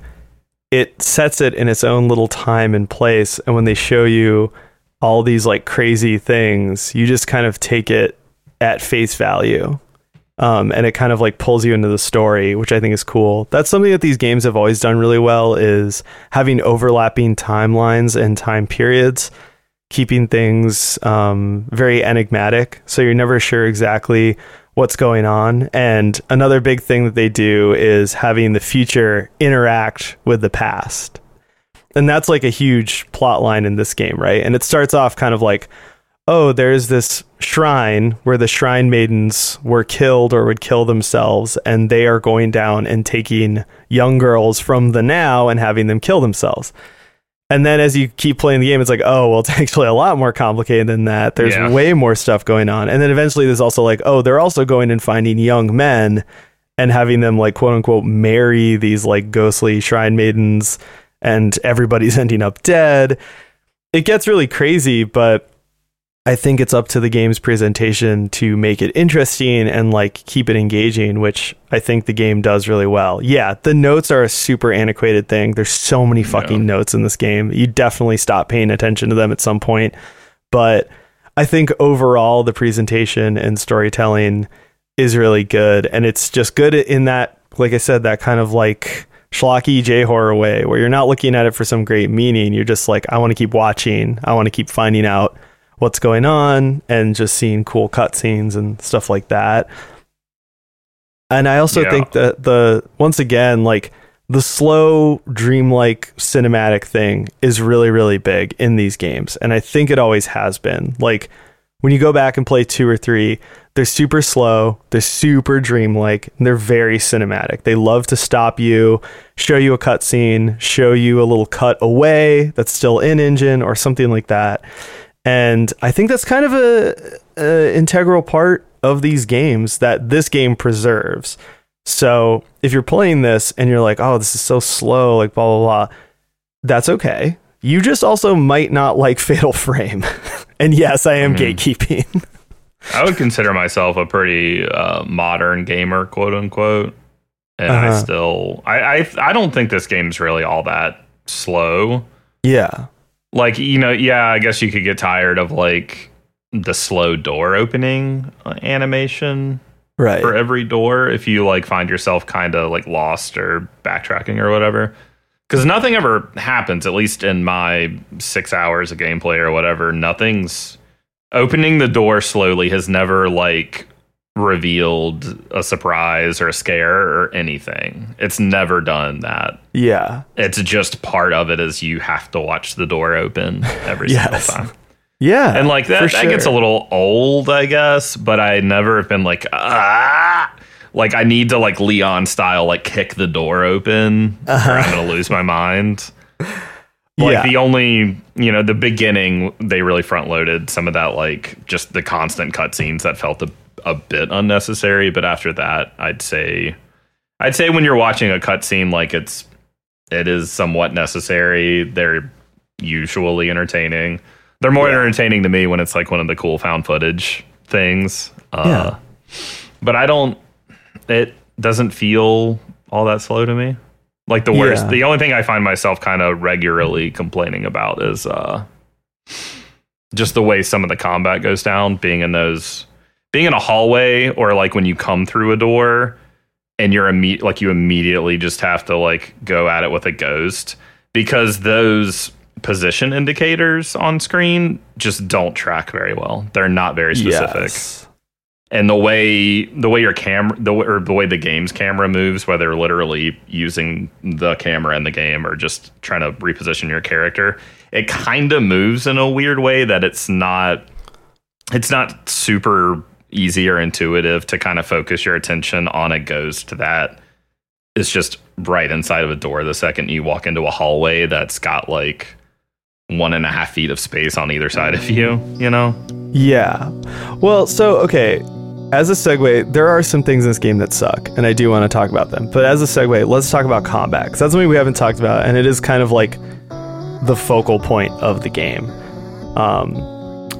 B: it sets it in its own little time and place. And when they show you all these like crazy things, you just kind of take it at face value. Um, and it kind of like pulls you into the story, which I think is cool. That's something that these games have always done really well is having overlapping timelines and time periods, keeping things um, very enigmatic. So you're never sure exactly what's going on. And another big thing that they do is having the future interact with the past. And that's like a huge plot line in this game, right? And it starts off kind of like, oh, there's this shrine where the shrine maidens were killed or would kill themselves, and they are going down and taking young girls from the now and having them kill themselves. And then as you keep playing the game, it's like, oh, well, it's actually a lot more complicated than that. There's
C: Yeah.
B: way more stuff going on. And then eventually there's also like, oh, they're also going and finding young men and having them like quote unquote marry these like ghostly shrine maidens and everybody's ending up dead. It gets really crazy, but I think it's up to the game's presentation to make it interesting and like keep it engaging, which I think the game does really well. Yeah, the notes are a super antiquated thing. There's so many fucking
C: Yeah.
B: notes in this game. You definitely stop paying attention to them at some point. But I think overall the presentation and storytelling is really good and it's just good in that like I said that kind of like schlocky J horror way where you're not looking at it for some great meaning. You're just like I want to keep watching. I want to keep finding out what's going on and just seeing cool cutscenes and stuff like that. And I also
C: Yeah.
B: think that the once again like the slow dreamlike cinematic thing is really really big in these games and I think it always has been. Like when you go back and play 2 or 3, they're super slow, they're super dreamlike, and they're very cinematic. They love to stop you, show you a cutscene, show you a little cut away that's still in engine or something like that. And I think that's kind of a, a integral part of these games that this game preserves. So if you're playing this and you're like, oh, this is so slow, like blah blah blah, that's okay. You just also might not like Fatal Frame. and yes, I am
C: Mhm.
B: gatekeeping.
C: I would consider myself a pretty uh, modern gamer, quote unquote. And I
B: Uh-huh.
C: still, I, I, I don't think this game's really all that slow.
B: yeah.
C: Like, you know, yeah, I guess you could get tired of like the slow door opening uh, animation
B: Right.
C: for every door if you like find yourself kind of like lost or backtracking or whatever. Because nothing ever happens, at least in my six hours of gameplay or whatever. Nothing's opening the door slowly has never like revealed a surprise or a scare or anything. It's never done that.
B: Yeah.
C: It's just part of it is you have to watch the door open every
B: Yes.
C: single time.
B: Yeah.
C: And like that,
B: for
C: that gets a little old, I guess. But I never have been like, ah, like I need to like Leon style, like kick the door open, or I'm gonna lose my mind. Like
B: Yeah.
C: the only, you know, the beginning, they really front loaded some of that, like just the constant cutscenes that felt a, a bit unnecessary. But after that, I'd say, I'd say when you're watching a cutscene, like it's, it is somewhat necessary. They're usually entertaining. They're more
B: Yeah.
C: entertaining to me when it's like one of the cool found footage things. Uh,
B: Yeah.
C: But I don't, it doesn't feel all that slow to me. Like the worst,
B: Yeah.
C: the only thing I find myself kind of regularly complaining about is uh, just the way some of the combat goes down, being in those, being in a hallway or like when you come through a door and you're imme- like you immediately just have to like go at it with a ghost because those position indicators on screen just don't track very well. They're not very specific
B: Yes.
C: and the way the way your camera the or the way the game's camera moves whether literally using the camera in the game or just trying to reposition your character it kind of moves in a weird way that it's not it's not super easy or intuitive to kind of focus your attention on a ghost that is just right inside of a door the second you walk into a hallway that's got like one and a half feet of space on either side of you you know
B: Yeah. Well, so okay. As a segue, there are some things in this game that suck, and I do want to talk about them. But as a segue, let's talk about combat, because that's something we haven't talked about, and it is kind of like the focal point of the game. Um,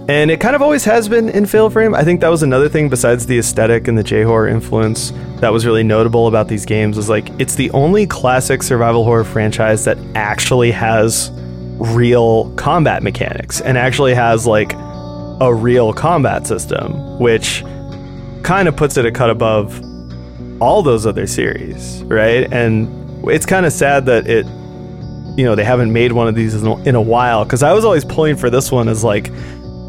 B: and it kind of always has been in Fatal Frame. I think that was another thing besides the aesthetic and the J horror influence that was really notable about these games. Was like it's the only classic survival horror franchise that actually has real combat mechanics and actually has like a real combat system, which kind of puts it a cut above all those other series, right? And it's kind of sad that it, you know, they haven't made one of these in a, in a while because I was always pulling for this one as like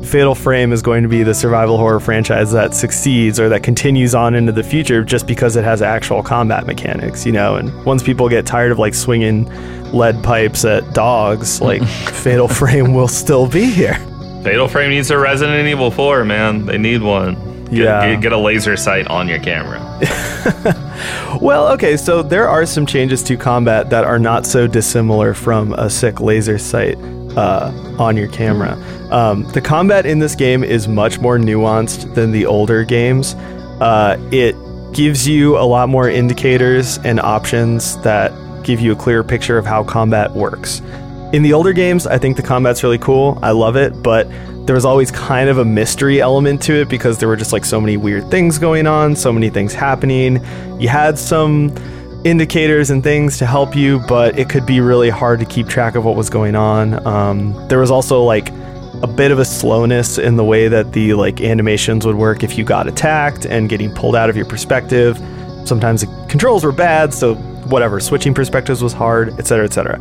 B: Fatal Frame is going to be the survival horror franchise that succeeds or that continues on into the future just because it has actual combat mechanics, you know. And once people get tired of like swinging lead pipes at dogs, like Fatal Frame will still be here.
C: Fatal Frame needs a Resident Evil 4, man. They need one. Get,
B: Yeah.
C: Get, get a laser sight on your camera.
B: Well, okay, so there are some changes to combat that are not so dissimilar from a sick laser sight uh, on your camera. Um, the combat in this game is much more nuanced than the older games. Uh, it gives you a lot more indicators and options that give you a clearer picture of how combat works. In the older games, I think the combat's really cool. I love it, but there was always kind of a mystery element to it because there were just like so many weird things going on, so many things happening. You had some indicators and things to help you, but it could be really hard to keep track of what was going on. Um, there was also like a bit of a slowness in the way that the like animations would work if you got attacked and getting pulled out of your perspective. Sometimes the controls were bad, so whatever, switching perspectives was hard, etc., etc.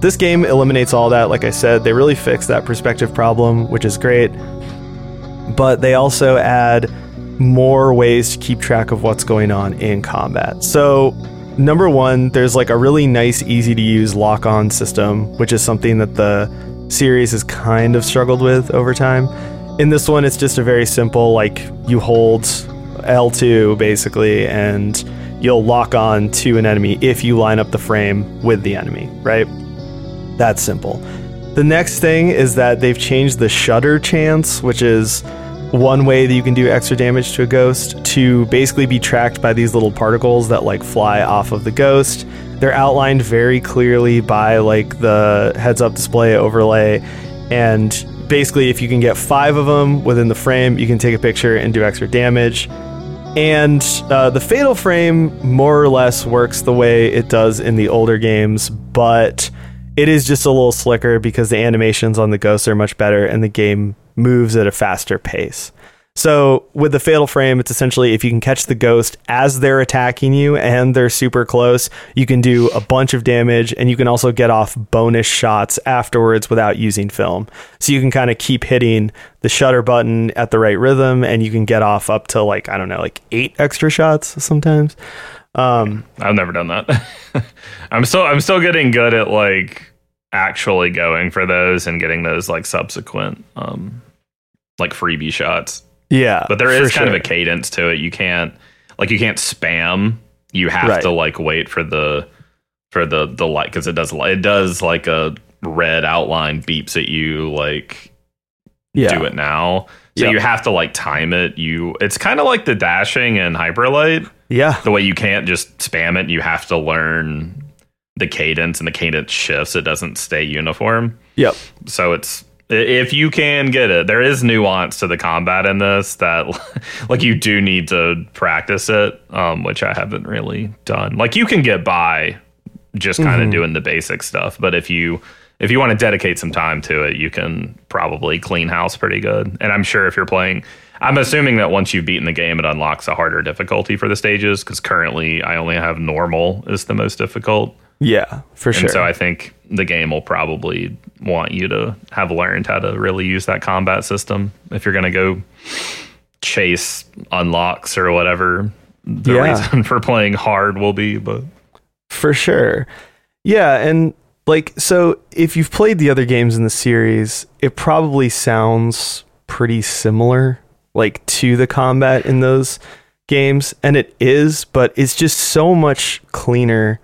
B: This game eliminates all that. Like I said, they really fixed that perspective problem, which is great. But they also add more ways to keep track of what's going on in combat. So, number one, there's like a really nice, easy to use lock on system, which is something that the series has kind of struggled with over time. In this one, it's just a very simple, like you hold L2 basically, and you'll lock on to an enemy if you line up the frame with the enemy, right? That's simple. The next thing is that they've changed the shutter chance, which is one way that you can do extra damage to a ghost, to basically be tracked by these little particles that like fly off of the ghost. They're outlined very clearly by like the heads up display overlay. And basically, if you can get five of them within the frame, you can take a picture and do extra damage. And uh, the Fatal Frame more or less works the way it does in the older games, but it is just a little slicker because the animations on the ghosts are much better and the game moves at a faster pace. So with the fatal frame, it's essentially if you can catch the ghost as they're attacking you and they're super close, you can do a bunch of damage and you can also get off bonus shots afterwards without using film. So you can kind of keep hitting the shutter button at the right rhythm and you can get off up to like, I don't know, like eight extra shots sometimes. Um,
C: I've never done that. I'm still I'm still getting good at like actually going for those and getting those like subsequent um like freebie shots.
B: yeah.
C: But there is kind of a cadence to it. You can't like you can't spam. You have
B: Right.
C: to like wait for the for the the light because it does it does like a red outline beeps at you like
B: yeah.
C: do it now. So
B: Yep.
C: you have to like time it. You it's kind of like the dashing and Hyper Light.
B: Yeah.
C: The way you can't just spam it. You have to learn the cadence and the cadence shifts. It doesn't stay uniform.
B: Yep.
C: So it's if you can get it, there is nuance to the combat in this that like you do need to practice it, um, which I haven't really done. Like you can get by just kind of doing the basic stuff, but if you if you want to dedicate some time to it, you can probably clean house pretty good. And I'm sure if you're playing I'm assuming that once you've beaten the game, it unlocks a harder difficulty for the stages because currently I only have normal is the most difficult.
B: Yeah, for sure.
C: And so I think the game will probably want you to have learned how to really use that combat system if you're going to go chase unlocks or whatever the
B: Yeah.
C: reason for playing hard will be. But
B: For sure. Yeah, and like so if you've played the other games in the series, it probably sounds pretty similar like to the combat in those games and it is, but it's just so much cleaner.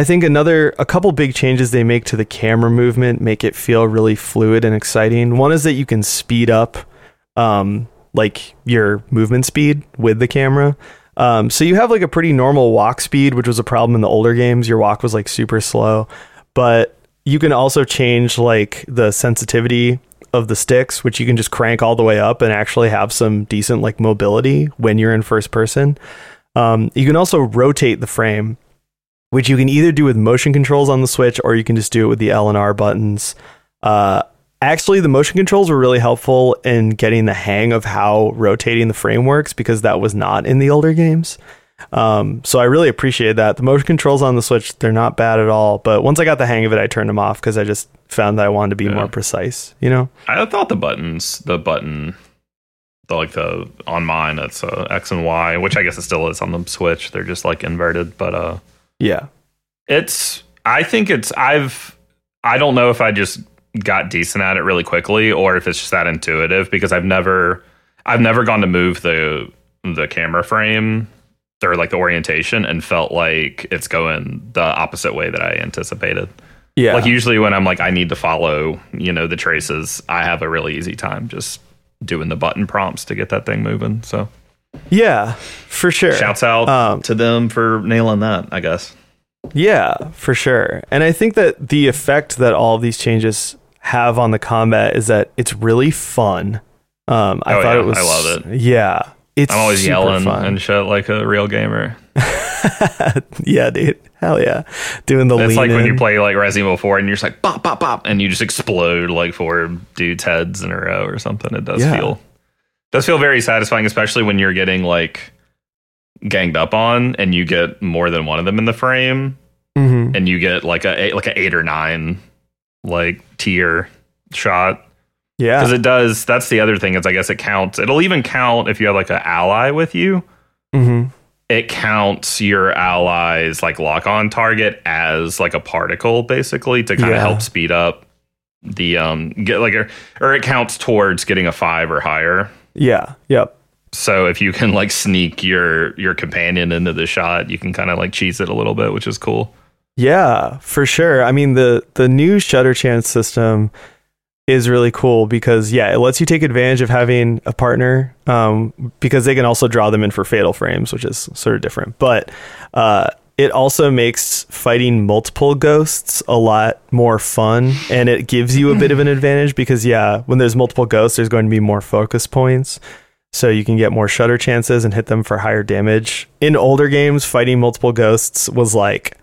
B: I think another a couple big changes they make to the camera movement make it feel really fluid and exciting. One is that you can speed up um like your movement speed with the camera. Um, so you have like a pretty normal walk speed, which was a problem in the older games. Your walk was like super slow, but you can also change like the sensitivity of the sticks, which you can just crank all the way up and actually have some decent like mobility when you're in first person. Um, you can also rotate the frame. Which you can either do with motion controls on the Switch or you can just do it with the L and R buttons. Uh, actually, the motion controls were really helpful in getting the hang of how rotating the frame works because that was not in the older games. Um, so I really appreciate that. The motion controls on the Switch, they're not bad at all. But once I got the hang of it, I turned them off because I just found that I wanted to be
C: Yeah.
B: more precise, you know?
C: I thought the buttons, the button, the like the on mine, it's uh, X and Y, which I guess it still is on the Switch. They're just like inverted, but uh,
B: Yeah.
C: it's. I think it's. I've. I don't know if I just got decent at it really quickly, or if it's just that intuitive because I've never, I've never gone to move the the camera frame or like the orientation and felt like it's going the opposite way that I anticipated.
B: Yeah.
C: Like usually when I'm like I need to follow, you know, the traces, I have a really easy time just doing the button prompts to get that thing moving. So
B: yeah, for sure.
C: shouts out
B: Um,
C: to them for nailing that, I guess.
B: Yeah, for sure. And I think that the effect that all of these changes have on the combat is that it's really fun. Um, I
C: Oh,
B: thought
C: yeah,
B: it was.
C: I love
B: it. Yeah, it's
C: I'm always
B: super
C: yelling
B: fun.
C: and shit like a real gamer.
B: yeah, dude. Hell yeah, doing the.
C: It's like when you play like Resident Evil 4 and you're just like bop bop bop and you just explode like four dudes' heads in a row or something. It does
B: Yeah.
C: feel does feel very satisfying, especially when you're getting like ganged up on and you get more than one of them in the frame
B: Mhm.
C: and you get like a eight- like an eight or nine like tier shot
B: Yeah,
C: because it does. That's the other thing is I guess it counts. It'll even count if you have like an ally with you.
B: hmm
C: It counts your allies like lock on target as like a particle basically to kind of
B: Yeah.
C: help speed up the um get like a or it counts towards getting a five or higher.
B: Yeah, yep.
C: So if you can like sneak your your companion into the shot, you can kind of like cheese it a little bit, which is cool.
B: Yeah, for sure. I mean the the new shutter chance system is really cool because yeah, it lets you take advantage of having a partner um, because they can also draw them in for fatal frames, which is sort of different. But uh, it also makes fighting multiple ghosts a lot more fun, and it gives you a bit of an advantage because yeah, when there's multiple ghosts, there's going to be more focus points. So you can get more shutter chances and hit them for higher damage. In older games, fighting multiple ghosts was like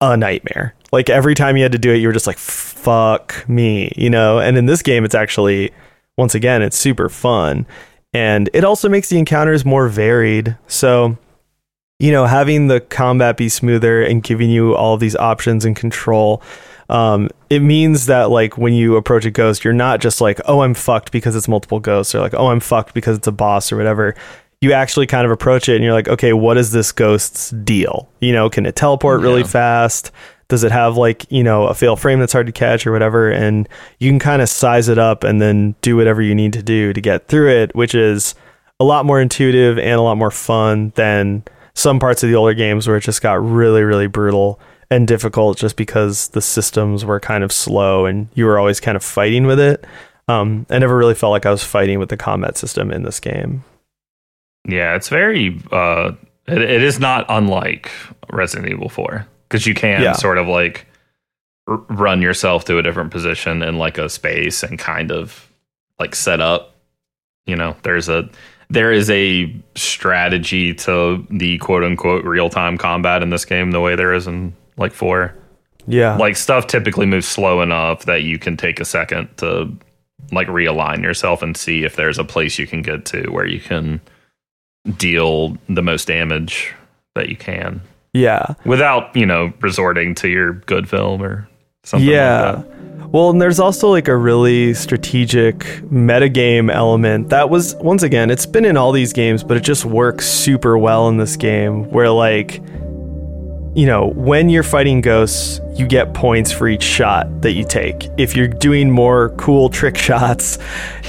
B: a nightmare. Like every time you had to do it, you were just like, fuck me, you know? And in this game, it's actually, once again, it's super fun. And it also makes the encounters more varied. So, you know, having the combat be smoother and giving you all these options and control, um, it means that like when you approach a ghost, you're not just like, oh, I'm fucked because it's multiple ghosts, or like, oh, I'm fucked because it's a boss or whatever you actually kind of approach it and you're like, okay, what is this ghost's deal? You know, can it teleport really
C: Yeah.
B: fast? Does it have like, you know, a fatal frame that's hard to catch or whatever? And you can kind of size it up and then do whatever you need to do to get through it, which is a lot more intuitive and a lot more fun than some parts of the older games where it just got really, really brutal and difficult just because the systems were kind of slow and you were always kind of fighting with it. Um, I never really felt like I was fighting with the combat system in this game.
C: Yeah, it's very. uh it, it is not unlike Resident Evil Four because you can
B: Yeah.
C: sort of like r- run yourself to a different position in like a space and kind of like set up. You know, there's a there is a strategy to the quote unquote real time combat in this game the way there is in like four.
B: Yeah.
C: Like stuff typically moves slow enough that you can take a second to like realign yourself and see if there's a place you can get to where you can deal the most damage that you can
B: yeah.
C: without, you know, resorting to your good film or something
B: yeah.
C: like that.
B: Well, and there's also like a really strategic metagame element that was, once again, it's been in all these games, but it just works super well in this game where, like, you know, when you're fighting ghosts, you get points for each shot that you take. If you're doing more cool trick shots,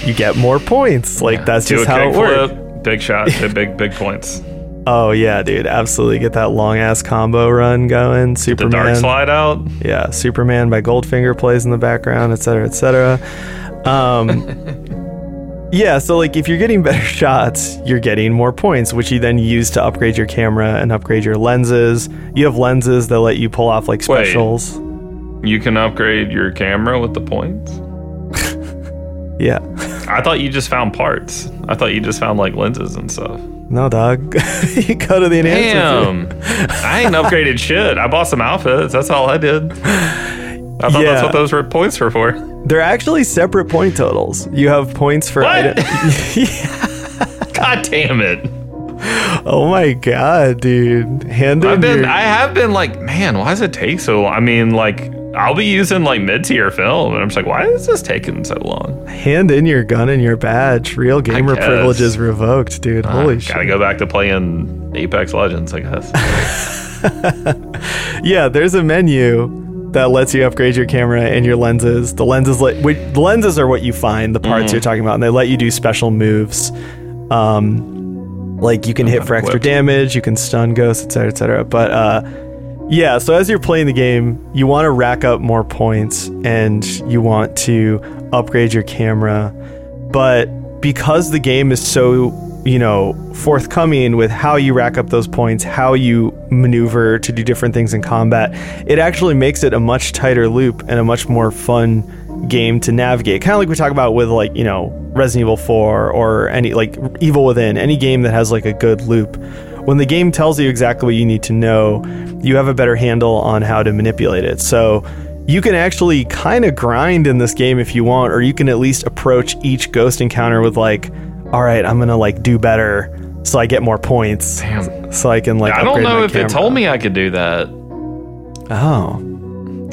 B: you get more points. Like, that's
C: Do
B: just
C: a
B: how it works.
C: big shot, big, big points.
B: Oh, yeah, dude. Absolutely. Get that long ass combo run going.
C: The
B: Superman.
C: dark slide out.
B: yeah, Superman by Goldfinger plays in the background, etc., cetera, et cetera. Um, yeah, so like if you're getting better shots, you're getting more points, which you then use to upgrade your camera and upgrade your lenses. You have lenses that let you pull off like
C: Wait.
B: specials.
C: You can upgrade your camera with the points.
B: Yeah.
C: I thought you just found parts. I thought you just found like lenses and stuff.
B: No, dog. you go to the enhancement.
C: Damn. I ain't upgraded shit. I bought some outfits. That's all I did. I thought
B: Yeah.
C: that's what those were points were for.
B: They're actually separate point totals. You have points for
C: What?
B: item-
C: God damn it.
B: Oh my god, dude. Hand
C: I've been
B: your-
C: I have been like, man, why does it take so long? I mean, like I'll be using like mid tier film and I'm just like, why is this taking so long?
B: hand in your gun and your badge. Real gamer privileges revoked, dude. Holy
C: Uh,
B: shit.
C: Gotta go back to playing Apex Legends, I guess.
B: Yeah, there's a menu that lets you upgrade your camera and your lenses. The lenses let wait, the lenses are what you find, the parts
C: Mm-hmm.
B: you're talking about, and they let you do special moves. Um, like you can hit
C: not
B: for extra damage, you can stun ghosts, etc., etc. But uh, yeah, so as you're playing the game, you want to rack up more points and you want to upgrade your camera. But because the game is so, you know, forthcoming with how you rack up those points, how you maneuver to do different things in combat, it actually makes it a much tighter loop and a much more fun game to navigate. Kind of like we talk about with like, you know, Resident Evil 4 or any like Evil Within, any game that has like a good loop. When the game tells you exactly what you need to know, you have a better handle on how to manipulate it. So you can actually kind of grind in this game if you want, or you can at least approach each ghost encounter with like, all right, I'm gonna like do better so I get more points.
C: Damn.
B: So I can like.
C: I don't know if
B: camera.
C: it told me I could do that.
B: Oh,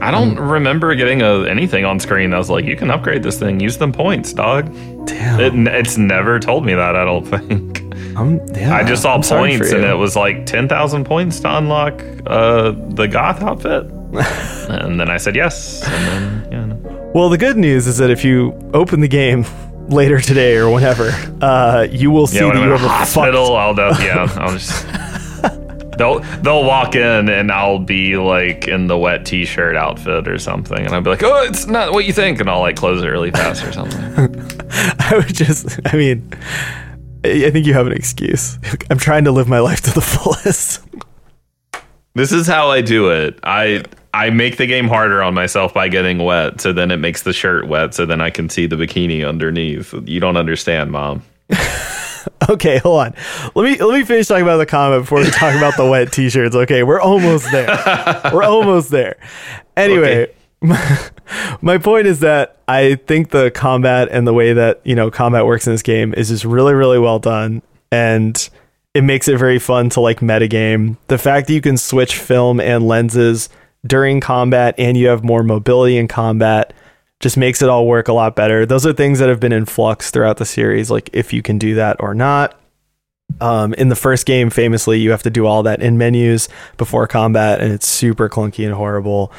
C: I don't mm. remember getting a, anything on screen that was like, you can upgrade this thing, use them points, dog.
B: damn.
C: It, it's never told me that, I don't think.
B: I'm, yeah,
C: I just saw
B: I'm
C: points and it was like 10,000 points to unlock uh, the goth outfit. and then I said yes. And then, yeah. no.
B: Well, the good news is that if you open the game later today or whenever, uh, you will see
C: Yeah,
B: that you have a
C: hospital, I'll do, yeah, I'll just. They'll they'll walk in and I'll be like in the wet t-shirt outfit or something, and I'll be like, "Oh, it's not what you think," and I'll like close it really fast or something.
B: I would just, I mean, I think you have an excuse. I'm trying to live my life to the fullest.
C: This is how I do it. I I make the game harder on myself by getting wet, so then it makes the shirt wet, so then I can see the bikini underneath. You don't understand, mom.
B: Okay, hold on. Let me let me finish talking about the comment before we talk about the wet t-shirts. Okay, we're almost there. we're almost there. Anyway, my point is that I think the combat and the way that you know combat works in this game is just really really well done, and it makes it very fun to like metagame. The fact that you can switch film and lenses during combat, and you have more mobility in combat just makes it all work a lot better. Those are things that have been in flux throughout the series, like if you can do that or not. Um, in the first game, famously, you have to do all that in menus before combat, and it's super clunky and horrible.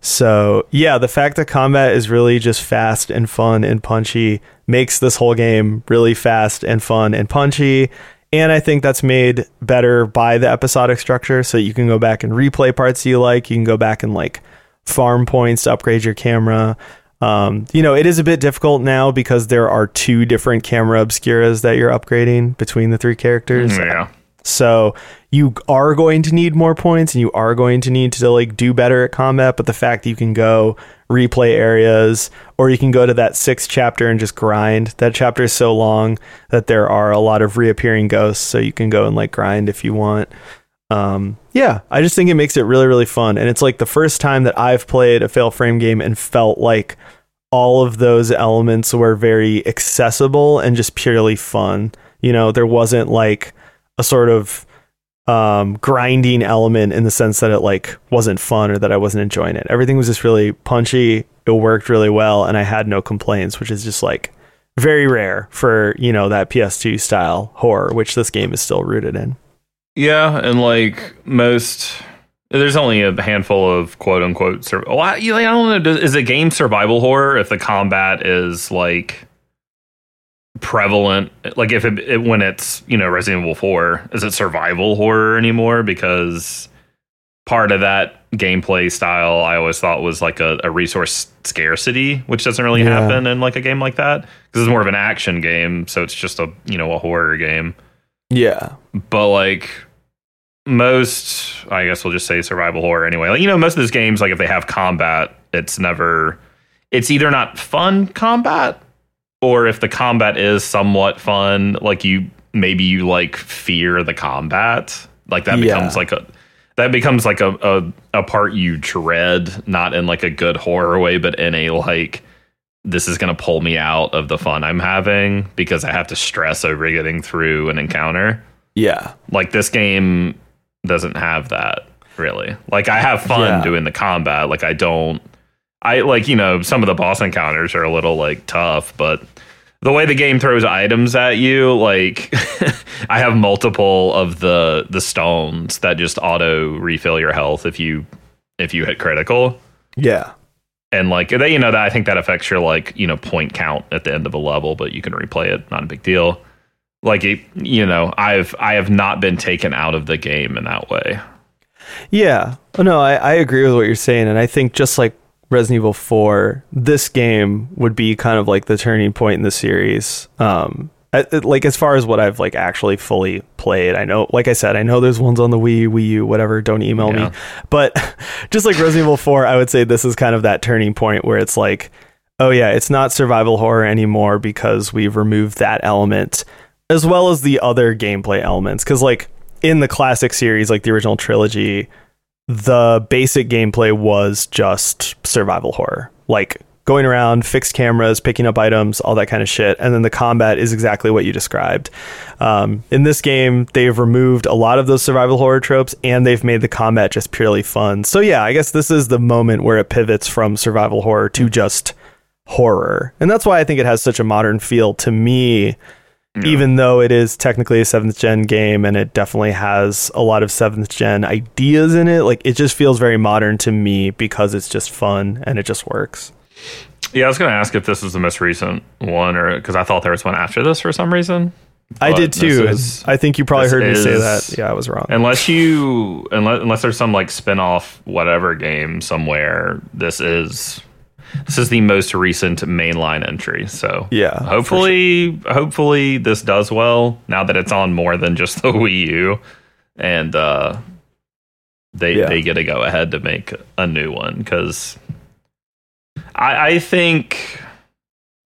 B: So, yeah, the fact that combat is really just fast and fun and punchy makes this whole game really fast and fun and punchy. And I think that's made better by the episodic structure. So you can go back and replay parts you like. You can go back and like farm points to upgrade your camera. Um, you know, it is a bit difficult now because there are two different camera obscuras that you're upgrading between the three characters.
C: Yeah.
B: So you are going to need more points and you are going to need to like do better at combat. But the fact that you can go replay areas or you can go to that sixth chapter and just grind. That chapter is so long that there are a lot of reappearing ghosts. So you can go and like grind if you want. Um, yeah, I just think it makes it really, really fun. And it's like the first time that I've played a fatal frame game and felt like all of those elements were very accessible and just purely fun. You know, there wasn't like a sort of um grinding element in the sense that it like wasn't fun or that I wasn't enjoying it. Everything was just really punchy. It worked really well and I had no complaints, which is just like very rare for, you know, that PS2 style horror, which this game is still rooted in.
C: Yeah, and like most, there's only a handful of quote unquote. Sur- well, I, I don't know. Does, is a game survival horror if the combat is like prevalent? Like if it, it when it's you know Resident Evil Four, is it survival horror anymore? Because part of that gameplay style I always thought was like a, a resource scarcity, which doesn't really
B: Yeah.
C: happen in like a game like that because it's more of an action game, so it's just a you know a horror game
B: Yeah.
C: but like most i guess we'll just say survival horror anyway like you know most of those games like if they have combat it's never it's either not fun combat or if the combat is somewhat fun like you maybe you like fear the combat. Like that
B: Yeah.
C: becomes like a that becomes like a, a a part you dread, not in like a good horror way, but in a like this is gonna pull me out of the fun I'm having because I have to stress over getting through an encounter.
B: Yeah.
C: Like this game doesn't have that really. Like I have fun
B: Yeah.
C: doing the combat. Like I don't I like, you know, some of the boss encounters are a little like tough, but the way the game throws items at you, like I have multiple of the the stones that just auto refill your health if you if you hit critical.
B: Yeah.
C: And like they, you know, that I think that affects your like, you know, point count at the end of a level, but you can replay it, not a big deal. Like it, you know, I've I have not been taken out of the game in that way.
B: Yeah. Oh, no, I, I agree with what you're saying. And I think just like Resident Evil 4, this game would be kind of like the turning point in the series. Um, I, like as far as what I've like actually fully played, I know, like I said, I know there's ones on the Wii, Wii U, whatever. Don't email
C: Yeah.
B: me. But just like Resident Evil 4, I would say this is kind of that turning point where it's like, oh yeah, it's not survival horror anymore because we've removed that element as well as the other gameplay elements. Because like in the classic series, like the original trilogy, the basic gameplay was just survival horror, like going around, fixed cameras, picking up items, all that kind of shit. And then the combat is exactly what you described. Um, in this game, they've removed a lot of those survival horror tropes and they've made the combat just purely fun. So, yeah, I guess this is the moment where it pivots from survival horror to just horror. And that's why I think it has such a modern feel to me even though it is technically a seventh gen game and it definitely has a lot of seventh gen ideas in it, like it just feels very modern to me because it's just fun and it just works.
C: Yeah, I was going to ask if this is the most recent one, or because I thought there was one after this for some reason.
B: I did too.
C: is-
B: I think you probably heard me say that. Yeah, I was wrong.
C: Unless you, unless, unless there's some like spin-off whatever game somewhere, this is this is the most recent mainline entry. So
B: Yeah,
C: hopefully, hopefully this does well now that it's on more than just the Wii U, and uh, they
B: Yeah.
C: they get to go ahead to make a new one because I, I think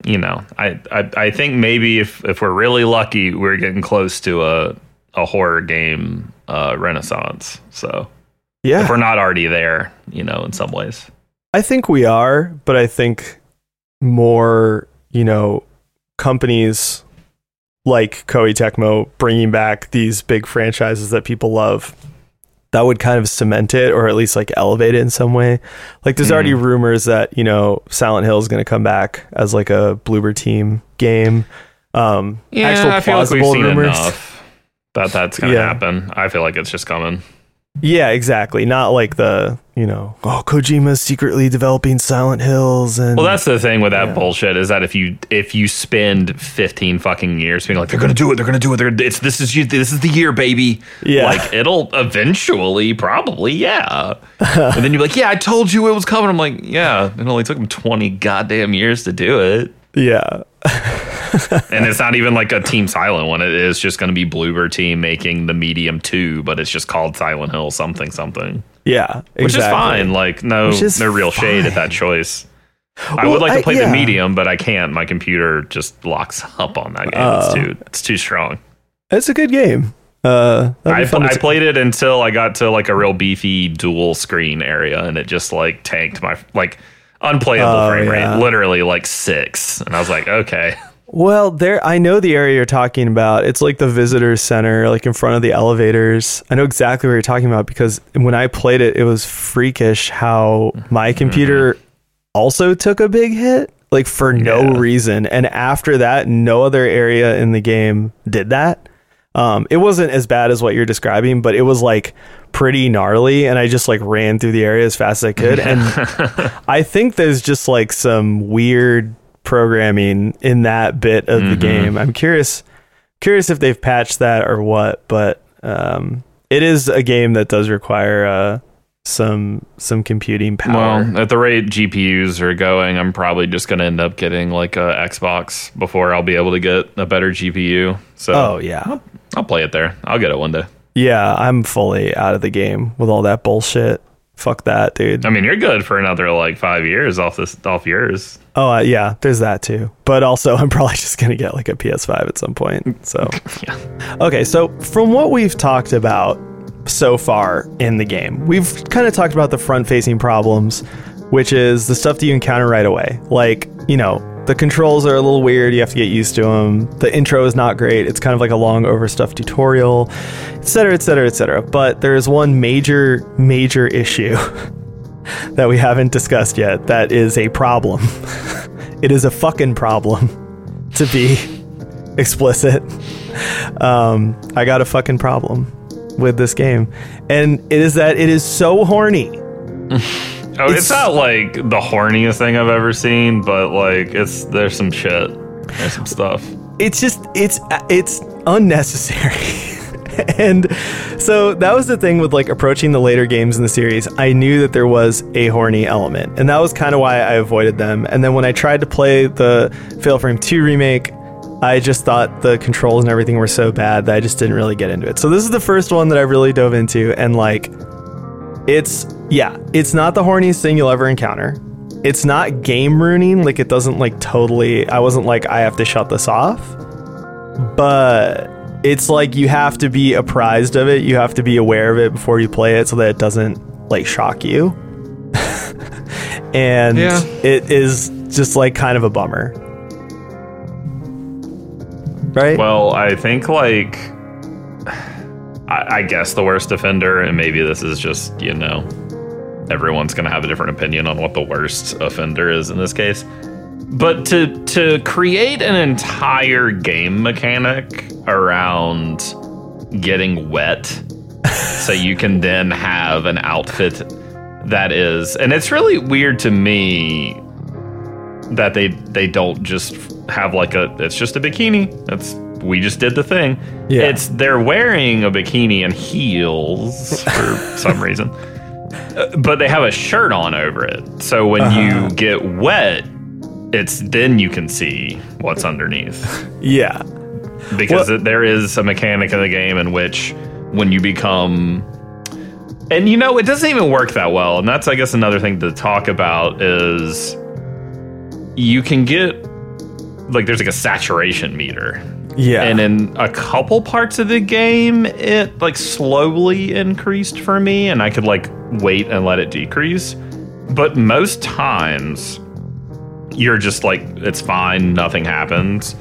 C: you know I, I I think maybe if if we're really lucky we're getting close to a a horror game uh, renaissance. So
B: yeah,
C: if we're not already there, you know, in some ways.
B: I think we are, but I think more, you know, companies like Koei Tecmo bringing back these big franchises that people love that would kind of cement it or at least like elevate it in some way. Like there's already
C: Mm-hmm.
B: rumors that, you know, Silent Hill is going to come back as like a Bloober team game. Um yeah, actual plausible rumors.
C: enough that that's gonna
B: Yeah.
C: happen. I feel like it's just coming.
B: Yeah, exactly. Not like the, you know, oh, Kojima's secretly developing Silent Hills and
C: Well, that's the thing with that
B: Yeah.
C: bullshit is that if you if you spend fifteen fucking years being like they're gonna do it, they're gonna do it, they're it's this is you, this is the year, baby.
B: Yeah.
C: like it'll eventually, probably, yeah. and then you're like, yeah, I told you it was coming. I'm like, yeah, it only took them twenty goddamn years to do it.
B: yeah.
C: and it's not even like a Team Silent one. It is just going to be Bloober Team making the Medium Two, but it's just called Silent Hill something something,
B: Yeah,
C: which is fine. Like no, no real shade at that
B: fine.
C: choice. I would like to play
B: yeah.
C: the medium, but I can't. My computer just locks up on that game. it's
B: Oh.
C: too it's too strong.
B: It's a good game. Uh,
C: I,
B: fun
C: I played it until I got to like a real beefy dual screen area, and it just like tanked my like unplayable
B: Oh,
C: frame
B: yeah.
C: rate, literally like six. And I was like, okay,
B: Well, there, I know the area you're talking about. It's like the visitor center, like in front of the elevators. I know exactly what you're talking about because when I played it, it was freakish how my computer also took a big hit, like for no
C: Yeah.
B: reason. And after that, no other area in the game did that. Um, it wasn't as bad as what you're describing, but it was like pretty gnarly, and I just like ran through the area as fast as I could. And I think there's just like some weird programming in that bit of the game. I'm curious curious if they've patched that or what, but um, it is a game that does require uh, some some computing power.
C: Well, at the rate GPUs are going, I'm probably just going to end up getting like a Xbox before I'll be able to get a better GPU. So
B: oh yeah.
C: I'll play it there. I'll get it one day.
B: Yeah, I'm fully out of the game with all that bullshit. Fuck that, dude.
C: I mean, you're good for another like five years off this off yours.
B: Oh uh, yeah, there's that too. But also, I'm probably just gonna get like a PS5 at some point. So,
C: Yeah.
B: okay. So from what we've talked about so far in the game, we've kind of talked about the front-facing problems, which is the stuff that you encounter right away. Like you know, the controls are a little weird. You have to get used to them. The intro is not great. It's kind of like a long, overstuffed tutorial, etc., etc., etc. But there is one major, major issue. that we haven't discussed yet that is a problem. it is a fucking problem to be explicit. Um, I got a fucking problem with this game. And it is that it is so horny.
C: Oh, it's,
B: It's-
C: not like the horniest thing I've ever seen, but like it's there's some shit. There's some stuff.
B: It's just it's it's unnecessary. and so that was the thing with like approaching the later games in the series. I knew that there was a horny element, and that was kind of why I avoided them. And then when I tried to play the Fatal Frame 2 remake, I just thought the controls and everything were so bad that I just didn't really get into it. So this is the first one that I really dove into, and like, it's yeah, it's not the horniest thing you'll ever encounter. It's not game ruining, like it doesn't like totally. I wasn't like I have to shut this off, but it's like you have to be apprised of it. You have to be aware of it before you play it, so that it doesn't like shock you. and
C: Yeah.
B: it is just like kind of a bummer, right?
C: Well, I think like I, I guess the worst offender, and maybe this is just you know everyone's gonna have a different opinion on what the worst offender is in this case. But to to create an entire game mechanic around getting wet, so you can then have an outfit that is, and it's really weird to me that they they don't just have like a it's just a bikini. That's we just did the thing.
B: Yeah.
C: It's they're wearing a bikini and heels for some reason. Uh, But they have a shirt on over it. So when
B: Uh-huh.
C: you get wet, it's then you can see what's underneath.
B: yeah,
C: Because
B: Well-
C: there is a mechanic in the game in which when you become and you know, it doesn't even work that well. And that's, I guess, another thing to talk about is you can get like there's like a saturation meter.
B: Yeah,
C: And in a couple parts of the game, it like slowly increased for me, and I could like wait and let it decrease. But most times, you're just like, it's fine, nothing happens.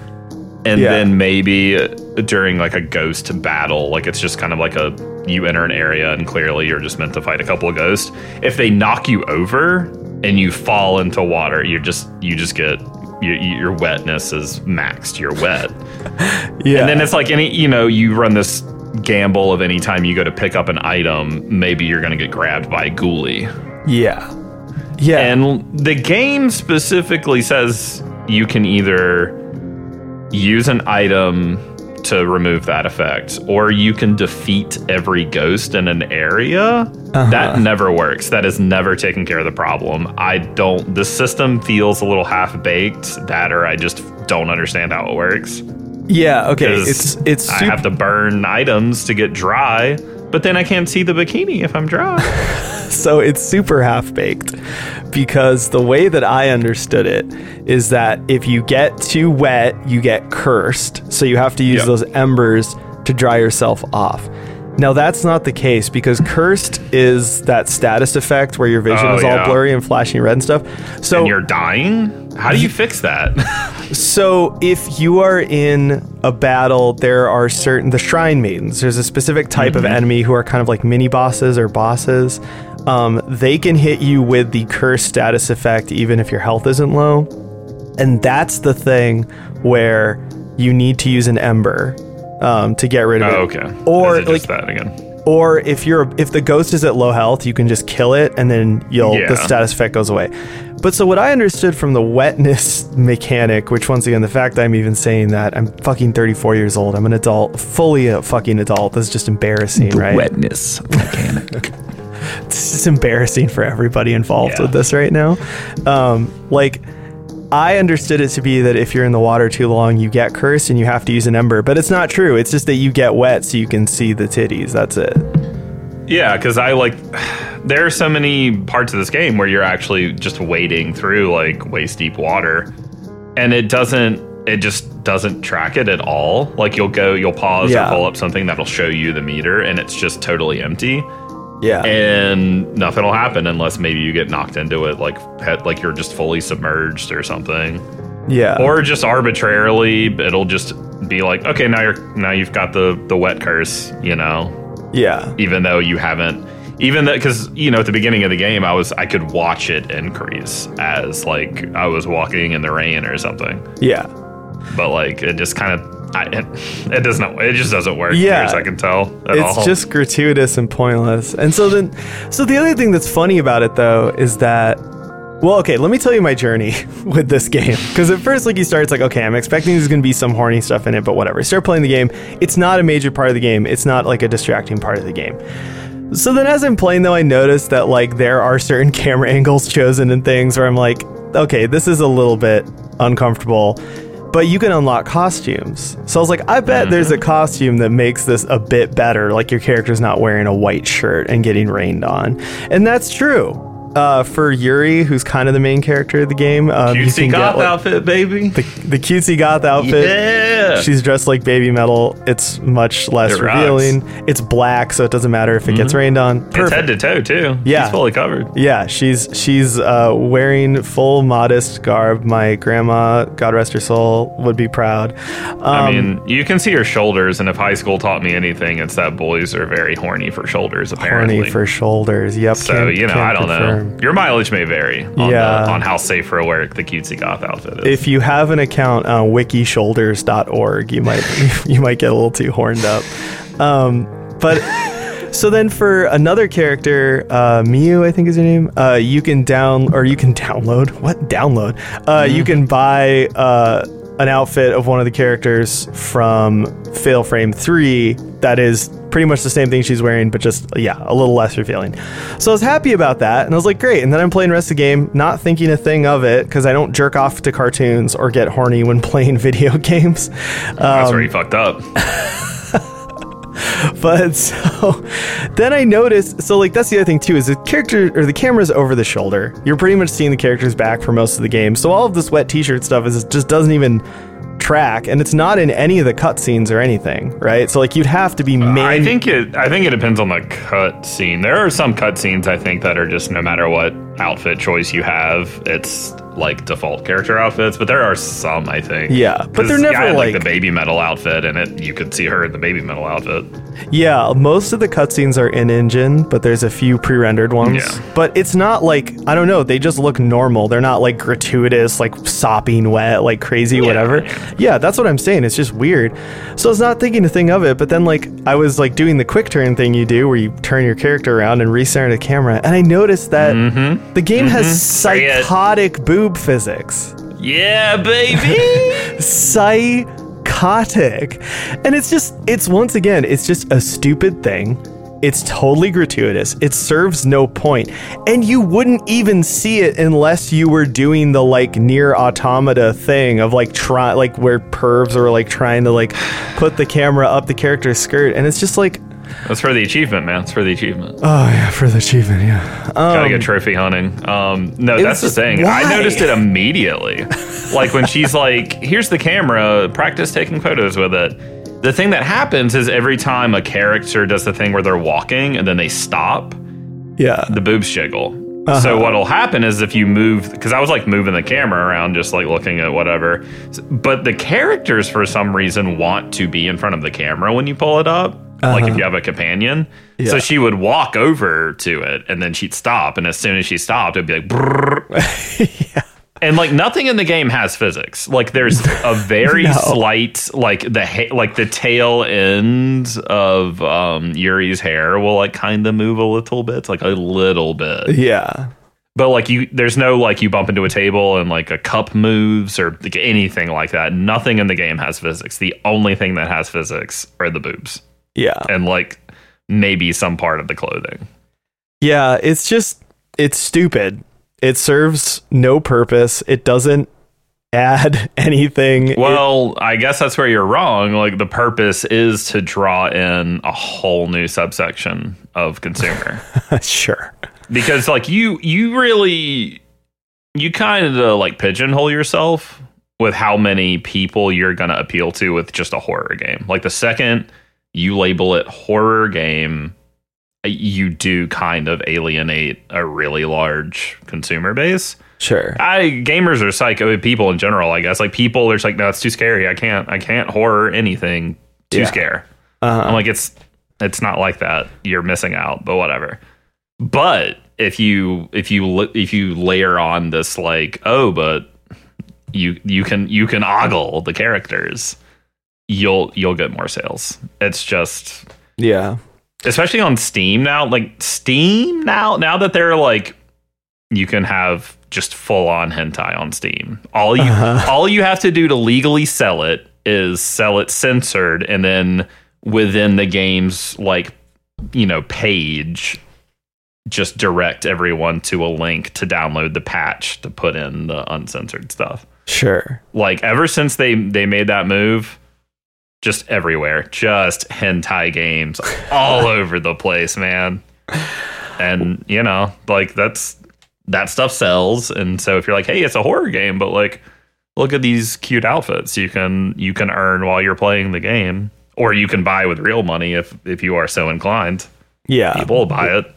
C: And
B: Yeah.
C: then maybe during like a ghost battle, like it's just kind of like a you enter an area and clearly you're just meant to fight a couple of ghosts. If they knock you over and you fall into water, you're just you just get your, your wetness is maxed. You're wet.
B: yeah.
C: And then it's like any, you know, you run this gamble of any time you go to pick up an item, maybe you're going to get grabbed by a ghoulie.
B: yeah, yeah,
C: And the game specifically says you can either use an item to remove that effect, or you can defeat every ghost in an area. Uh-huh. That never works. That is never taking care of the problem. I don't, the system feels a little half baked, that or I just don't understand how it works.
B: yeah. Okay. it's it's
C: I have to burn items to get dry, but then I can't see the bikini if I'm dry.
B: so it's super half baked because the way that I understood it is that if you get too wet, you get cursed. So you have to use
C: Yep.
B: those embers to dry yourself off. Now that's not the case because cursed is that status effect where your vision
C: Oh,
B: is all
C: yeah.
B: blurry and flashing red and stuff. So
C: and you're dying? How do you fix that?
B: So if you are in a battle, there are certain the shrine maidens. There's a specific type of enemy who are kind of like mini bosses or bosses. Um, they can hit you with the curse status effect even if your health isn't low, and that's the thing where you need to use an ember um, to get rid of it.
C: oh, okay.
B: Or,
C: Is it just
B: like-
C: that again.
B: Or if you're if the ghost is at low health, you can just kill it and then you'll the status effect goes away. But so what I understood from the wetness mechanic, which once again the fact that I'm even saying that I'm fucking 34 years old, I'm an adult, fully a fucking adult. This is just embarrassing, right?
D: wetness mechanic.
B: It's just embarrassing for everybody involved
C: Yeah.
B: with this right now. Um, like, I understood it to be that if you're in the water too long, you get cursed and you have to use an ember. But it's not true. It's just that you get wet so you can see the titties. That's it.
C: Yeah, because I like there are so many parts of this game where you're actually just wading through like waist deep water, and it doesn't. It just doesn't track it at all. Like you'll go, you'll pause
B: Yeah.
C: or pull up something that'll show you the meter, and it's just totally empty,
B: Yeah.
C: and nothing will happen unless maybe you get knocked into it, like pet, like you're just fully submerged or something
B: yeah.
C: or just arbitrarily it'll just be like okay now you're now you've got the the wet curse you know
B: yeah.
C: even though you haven't even that because you know at the beginning of the game i was i could watch it increase as like i was walking in the rain or something
B: Yeah.
C: but like it just kind of I, it, it doesn't it just doesn't work
B: Yeah.
C: as i can tell at
B: it's
C: all
B: just gratuitous and pointless. And so then, so the other thing that's funny about it though is that, well, okay, let me tell you my journey with this game. Because at first, like you start, it's like, okay, I'm expecting there's going to be some horny stuff in it, but whatever. Start playing the game. It's not a major part of the game. It's not like a distracting part of the game. So then, as I'm playing, though, I notice that like there are certain camera angles chosen and things where I'm like, okay, this is a little bit uncomfortable. But you can unlock costumes. So I was like, I bet there's mm-hmm. a costume that makes this a bit better, like your character's not wearing a white shirt and getting rained on. And that's true. Uh, for Yuri, who's kind of the main character of the game, um, you
C: cutesy
B: can
C: goth
B: get like,
C: outfit baby
B: the, the cutesy goth outfit.
C: yeah
B: She's dressed like Babymetal. It's much less
C: It
B: revealing. It's black, so it doesn't matter if it gets rained on.
C: it's head to toe too
B: Yeah.
C: She's fully covered
B: Yeah, she's she's uh, wearing full modest garb. My grandma, God rest her soul, would be proud. Um,
C: I mean, you can see her shoulders, and if high school taught me anything, it's that boys are very horny for shoulders. Apparently,
B: horny for shoulders. Yep.
C: so
B: can-
C: you know, I don't know. Your mileage may vary on,
B: Yeah.
C: the, on how safe for work the cutesy goth outfit is.
B: If you have an account on wikishoulders.org, you might you might get a little too horned up. Um, but so then for another character, uh, Miu, I think is her name. Uh, you can down or you can download what download. Uh, You can buy uh, an outfit of one of the characters from Fatal Frame Three that is pretty much the same thing she's wearing, but just yeah, a little less revealing. So I was happy about that, and I was like, great. And then I'm playing the rest of the game, not thinking a thing of it because I don't jerk off to cartoons or get horny when playing video games.
C: That's
B: Um,
C: where you fucked up.
B: but so then I noticed. So like that's the other thing too is the character or the camera's over the shoulder. You're pretty much seeing the character's back for most of the game. So all of this wet T-shirt stuff is just doesn't even track, and it's not in any of the cutscenes or anything, right? So like you'd have to be man.
C: I think it. I think it depends on the cut scene. There are some cut scenes I think that are just no matter what outfit choice you have, it's like default character outfits. But there are some I think.
B: Yeah, but they're never,
C: had, like,
B: like-
C: the Babymetal outfit, and it you could see her in the Babymetal outfit.
B: Yeah, most of the cutscenes are in engine, but there's a few pre-rendered ones.
C: Yeah.
B: But it's not like I don't know. They just look normal. They're not like gratuitous, like sopping wet, like crazy, whatever. Yeah, that's what I'm saying. It's just weird. So I was not thinking a thing of it. But then like I was like doing the quick turn thing you do, where you turn your character around and recenter the camera, and I noticed that the game has
C: Mm-hmm. It.
B: psychotic boob physics
C: Yeah, baby.
B: psychotic. And it's just, it's once again, it's just a stupid thing. It's totally gratuitous. It serves no point. And you wouldn't even see it unless you were doing the like Nier Automata thing of like try like where pervs are like trying to like put the camera up the character's skirt. And it's just like,
C: That's for the achievement, man. It's for the achievement.
B: oh yeah, for the achievement, yeah.
C: Gotta
B: Um,
C: get trophy hunting. Um, no, that's the thing.
B: why?
C: I noticed it immediately. like when she's like, "Here's the camera. Practice taking photos with it." The thing that happens is every time a character does the thing where they're walking and then they stop,
B: yeah.
C: the boobs jiggle.
B: Uh-huh.
C: So what'll happen is if you move, because I was like moving the camera around, just like looking at whatever. But the characters, for some reason, want to be in front of the camera when you pull it up. Like if you have a companion,
B: Uh-huh. Yeah.
C: so she would walk over to it and then she'd stop, and as soon as she stopped, it'd be like. brrrr. And like nothing in the game has physics. Like there's a very
B: No.
C: slight, like the ha- like the tail end of um, Yuri's hair will like kind of move a little bit, like a little bit.
B: Yeah.
C: But like you, there's no like you bump into a table and like a cup moves or like anything like that. Nothing in the game has physics. The only thing that has physics are the boobs
B: Yeah.
C: and like maybe some part of the clothing.
B: Yeah, it's just it's stupid. It serves no purpose. It doesn't add anything. It-
C: Well, I guess that's where you're wrong. Like the purpose is to draw in a whole new subsection of consumer.
B: sure.
C: because like you you really you kind of like pigeonhole yourself with how many people you're going to appeal to with just a horror game. Like the second you label it horror game, you do kind of alienate a really large consumer base.
B: Sure.
C: I gamers are psycho people in general, I guess. Like people are just like, no, it's too scary. I can't I can't horror anything too
B: Yeah.
C: scare.
B: Uh-huh.
C: I'm like, it's it's not like that. You're missing out, but whatever. But if you if you if you layer on this like, oh, but you you can you can ogle the characters, you'll you'll get more sales. It's just
B: yeah.
C: especially on Steam now. Like Steam now now that they're like you can have just full on hentai on Steam. All you
B: Uh-huh.
C: all you have to do to legally sell it is sell it censored and then within the game's like you know page just direct everyone to a link to download the patch to put in the uncensored stuff.
B: Sure.
C: Like ever since they they made that move just everywhere, just hentai games all over the place, man. And you know, like that's that stuff sells and so if you're like, "Hey, it's a horror game, but like look at these cute outfits you can you can earn while you're playing the game or you can buy with real money if if you are so inclined."
B: Yeah.
C: People will buy it.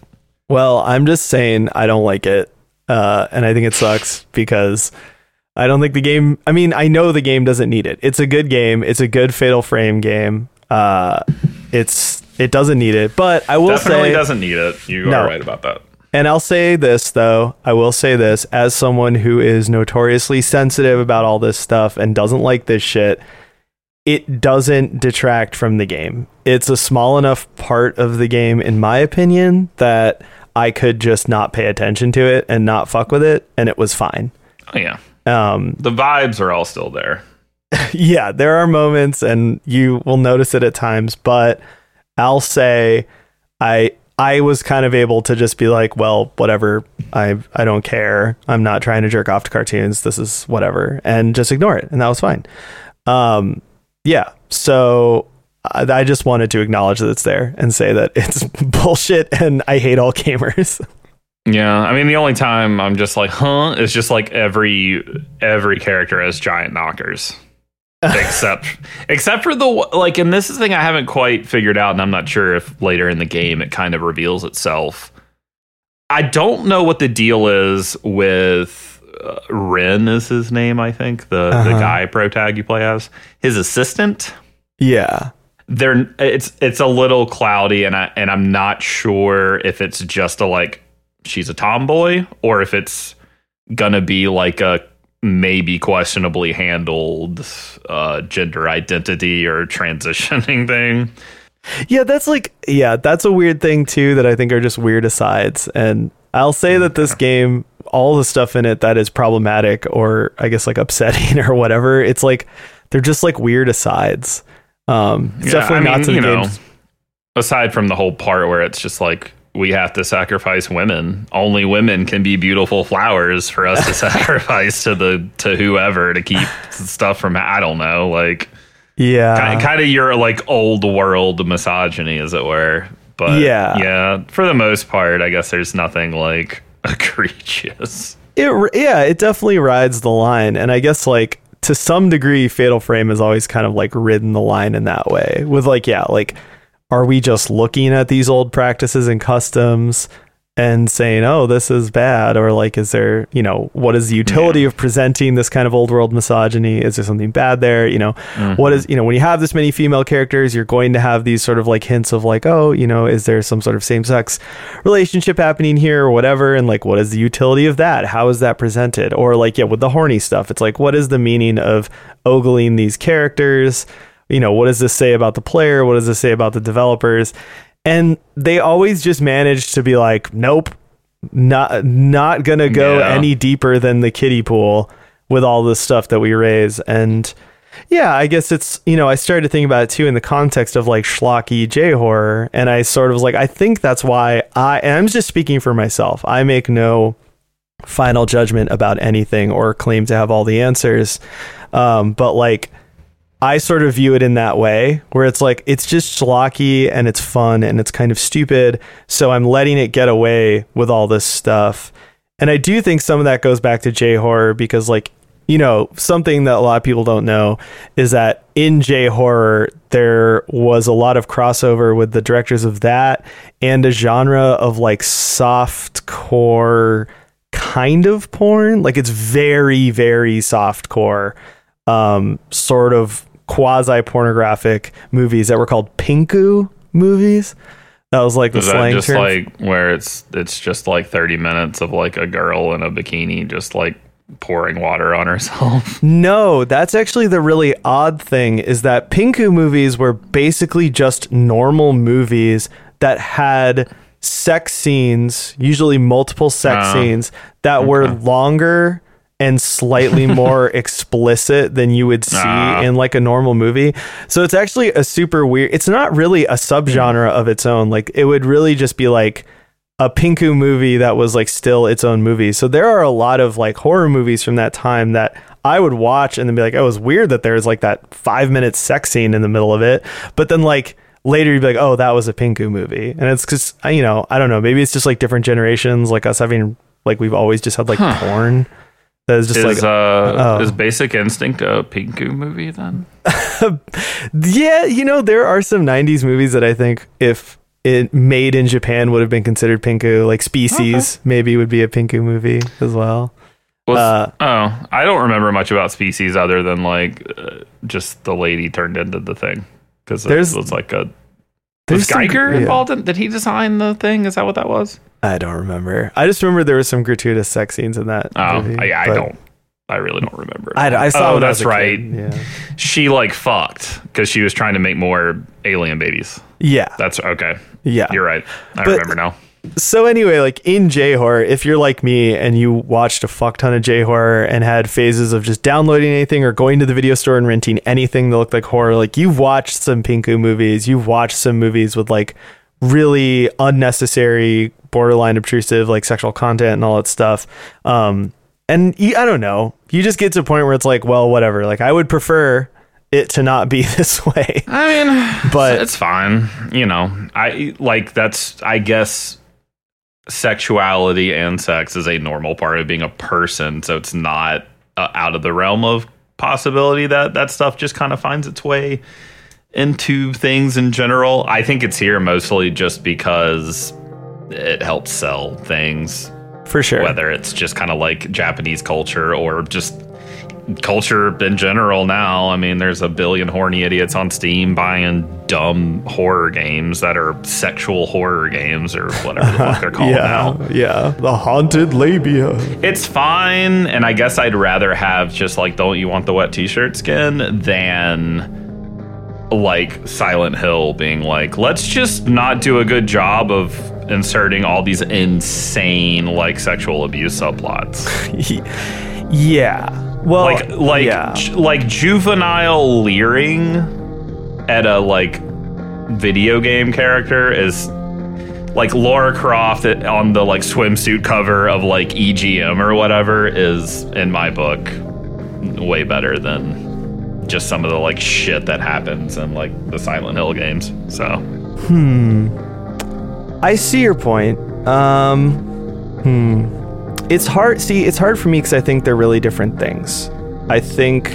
B: Well, I'm just saying I don't like it. Uh, and I think it sucks because I don't think the game I mean, I know the game doesn't need it. It's a good game. It's a good Fatal Frame game. Uh, it's it doesn't need it, but I will say
C: Definitely
B: say
C: doesn't need it. You
B: No.
C: are right about that.
B: And I'll say this though, I will say this as someone who is notoriously sensitive about all this stuff and doesn't like this shit, it doesn't detract from the game. It's a small enough part of the game in my opinion that I could just not pay attention to it and not fuck with it and it was fine.
C: Oh yeah.
B: Um
C: The vibes are all still there.
B: yeah, there are moments and you will notice it at times, but I'll say I I was kind of able to just be like, well, whatever. I I don't care. I'm not trying to jerk off to cartoons. This is whatever and just ignore it and that was fine. Um yeah. So I, I just wanted to acknowledge that it's there and say that it's bullshit and I hate all gamers.
C: Yeah, I mean the only time I'm just like, huh, is just like every every character has giant knockers. except except for the like and this is the thing I haven't quite figured out and I'm not sure if later in the game it kind of reveals itself. I don't know what the deal is with uh, Ren is his name, I think, the the
B: Uh-huh.
C: guy pro tag you play as. His assistant
B: yeah.
C: they're it's it's a little cloudy and I and I'm not sure if it's just a like she's a tomboy or if it's gonna be like a maybe questionably handled uh, gender identity or transitioning thing.
B: Yeah, that's like yeah, that's a weird thing too that I think are just weird asides. And I'll say that this game, all the stuff in it that is problematic or I guess like upsetting or whatever, it's like they're just like weird asides. Um, it's
C: Yeah,
B: definitely
C: I
B: not
C: mean,
B: to the
C: you know,
B: game's
C: Aside from the whole part where it's just like we have to sacrifice women. Only women can be beautiful flowers for us to sacrifice to the to whoever to keep stuff from I don't know, like
B: yeah,
C: kind, kind of your like old world misogyny, as it were. But
B: Yeah.
C: yeah, for the most part, I guess there's nothing like egregious.
B: it yeah it definitely rides the line and i guess like to some degree fatal frame has always kind of like ridden the line in that way with like yeah like are we just looking at these old practices and customs and saying oh this is bad or like is there you know what is the utility of presenting this kind of old world misogyny? Is there something bad there? You know what mm-hmm. is you know when you have this many female characters you're going to have these sort of like hints of like oh you know is there some sort of same sex relationship happening here or whatever? And like what is the utility of that? How is that presented? Or like yeah with the horny stuff it's like what is the meaning of ogling these characters you know what does this say about the player? What does this say about the developers? And they always just manage to be like nope not not gonna go
C: Yeah.
B: any deeper than the kiddie pool with all this stuff that we raise. And yeah i guess it's you know i started thinking about it too in the context of like schlocky j horror and i sort of was like i think that's why i i'm just speaking for myself. I make no final judgment about anything or claim to have all the answers. Um, but like I sort of view it in that way, where it's like it's just schlocky and it's fun and it's kind of stupid. So I'm letting it get away with all this stuff. And I do think some of that goes back to J horror because, like, you know, something that a lot of people don't know is that in J horror, there was a lot of crossover with the directors of that and a genre of like soft core kind of porn. Like, it's very, very soft core, um, sort of quasi pornographic movies that were called pinku movies. That was like the
C: Is
B: slang
C: just
B: term.
C: like where it's it's just like 30 minutes of like a girl in a bikini just like pouring water on herself?
B: No, that's actually the really odd thing is that Pinku movies were basically just normal movies that had sex scenes, usually multiple sex
C: Ah,
B: scenes that were longer and slightly more explicit than you would see
C: Ah.
B: in like a normal movie. So it's actually a super weird. It's not really a subgenre of its own. Like it would really just be like a Pinku movie that was like still its own movie. So there are a lot of like horror movies from that time that I would watch and then be like, oh, it was weird that there's like that five minute sex scene in the middle of it. But then like later you'd be like, oh, that was a Pinku movie. And it's because, you know, I don't know, maybe it's just like different generations, like us having, like we've always just had like porn. That is just
C: is
B: like,
C: uh
B: oh.
C: is Basic Instinct a Pinku movie then?
B: yeah, you know, there are some 90s movies that I think if it made in Japan would have been considered Pinku, like Species maybe would be a Pinku movie as well.
C: Was,
B: Uh,
C: oh, I don't remember much about Species other than like uh, just the lady turned into the thing because it
B: There's-
C: was like a. Was
B: some-
C: Giger
B: yeah.
C: involved in? Did he design the thing? Is that what that was?
B: I don't remember. I just remember there was some gratuitous sex scenes in that.
C: Oh,
B: movie,
C: I, I don't. I really don't remember.
B: I, I saw.
C: Oh,
B: when I was
C: that's right.
B: Yeah.
C: She like fucked because she was trying to make more alien babies.
B: Yeah.
C: That's okay.
B: Yeah.
C: You're right. I
B: But-
C: remember now.
B: So anyway, like in J horror, if you're like me and you watched a fuck ton of J horror and had phases of just downloading anything or going to the video store and renting anything that looked like horror, like you've watched some Pinku movies, you've watched some movies with like really unnecessary, borderline obtrusive, like sexual content and all that stuff. Um, and I don't know, you just get to a point where it's like, well, whatever. Like I would prefer it to not be this way.
C: I mean,
B: But-
C: it's fine. You know, I like that's. I guess sexuality and sex is a normal part of being a person, so it's not uh, out of the realm of possibility that that stuff just kind of finds its way into things in general. I think it's here mostly just because it helps sell things
B: For sure.
C: whether it's just kind of like Japanese culture or just culture in general now. I mean, there's a billion horny idiots on Steam buying dumb horror games that are sexual horror games or whatever the fuck they're called
B: yeah.
C: now.
B: Yeah. The haunted labia.
C: It's fine, and I guess I'd rather have just like don't you want the wet t-shirt skin than like Silent Hill being like, let's just not do a good job of inserting all these insane like sexual abuse subplots.
B: yeah. Well,
C: like like
B: yeah.
C: ju- like juvenile leering at a like video game character is like Laura Croft on the like swimsuit cover of like EGM or whatever is in my book way better than just some of the like shit that happens in like the Silent Hill games. So hmm,
B: I see your point. Um, hmm. It's hard. See, it's hard for me because I think they're really different things. I think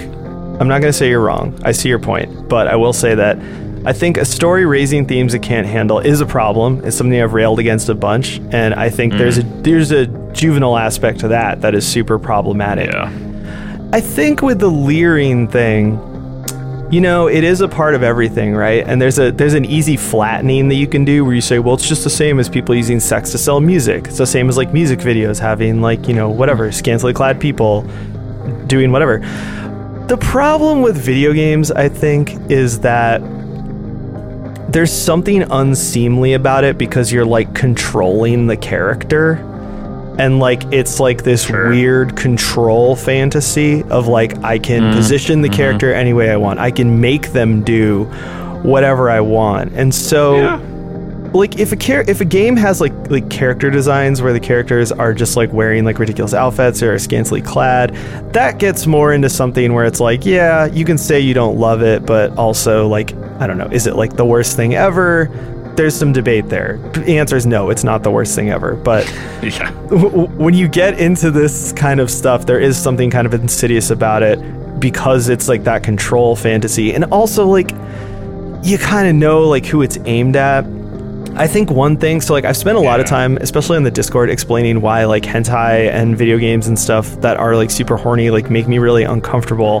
B: I'm not going to say you're wrong. I see your point, but I will say that I think a story raising themes it can't handle is a problem. It's something I've railed against a bunch, and I think there's a there's a juvenile aspect to that that is super problematic.
C: yeah.
B: I think with the leering thing, you know, it is a part of everything, right? And there's a there's an easy flattening that you can do where you say, well, it's just the same as people using sex to sell music. It's the same as like music videos having like, you know, whatever, scantily clad people doing whatever. The problem with video games, I think, is that there's something unseemly about it because you're like controlling the character and like it's like this
C: Sure.
B: weird control fantasy of like I can mm-hmm. position the mm-hmm. character any way I want. I can make them do whatever I want. And so
C: Yeah.
B: like if a char- if a game has like like character designs where the characters are just like wearing like ridiculous outfits or are scantily clad, that gets more into something where it's like, yeah, you can say you don't love it, but also like I don't know, is it like the worst thing ever? There's some debate there. The answer is no, it's not the worst thing ever. But
C: Yeah.
B: w- when you get into this kind of stuff, there is something kind of insidious about it because it's like that control fantasy, and also like you kind of know like who it's aimed at. I think one thing, so like I've spent a lot of time, especially on the Discord, explaining why like hentai and video games and stuff that are like super horny like make me really uncomfortable.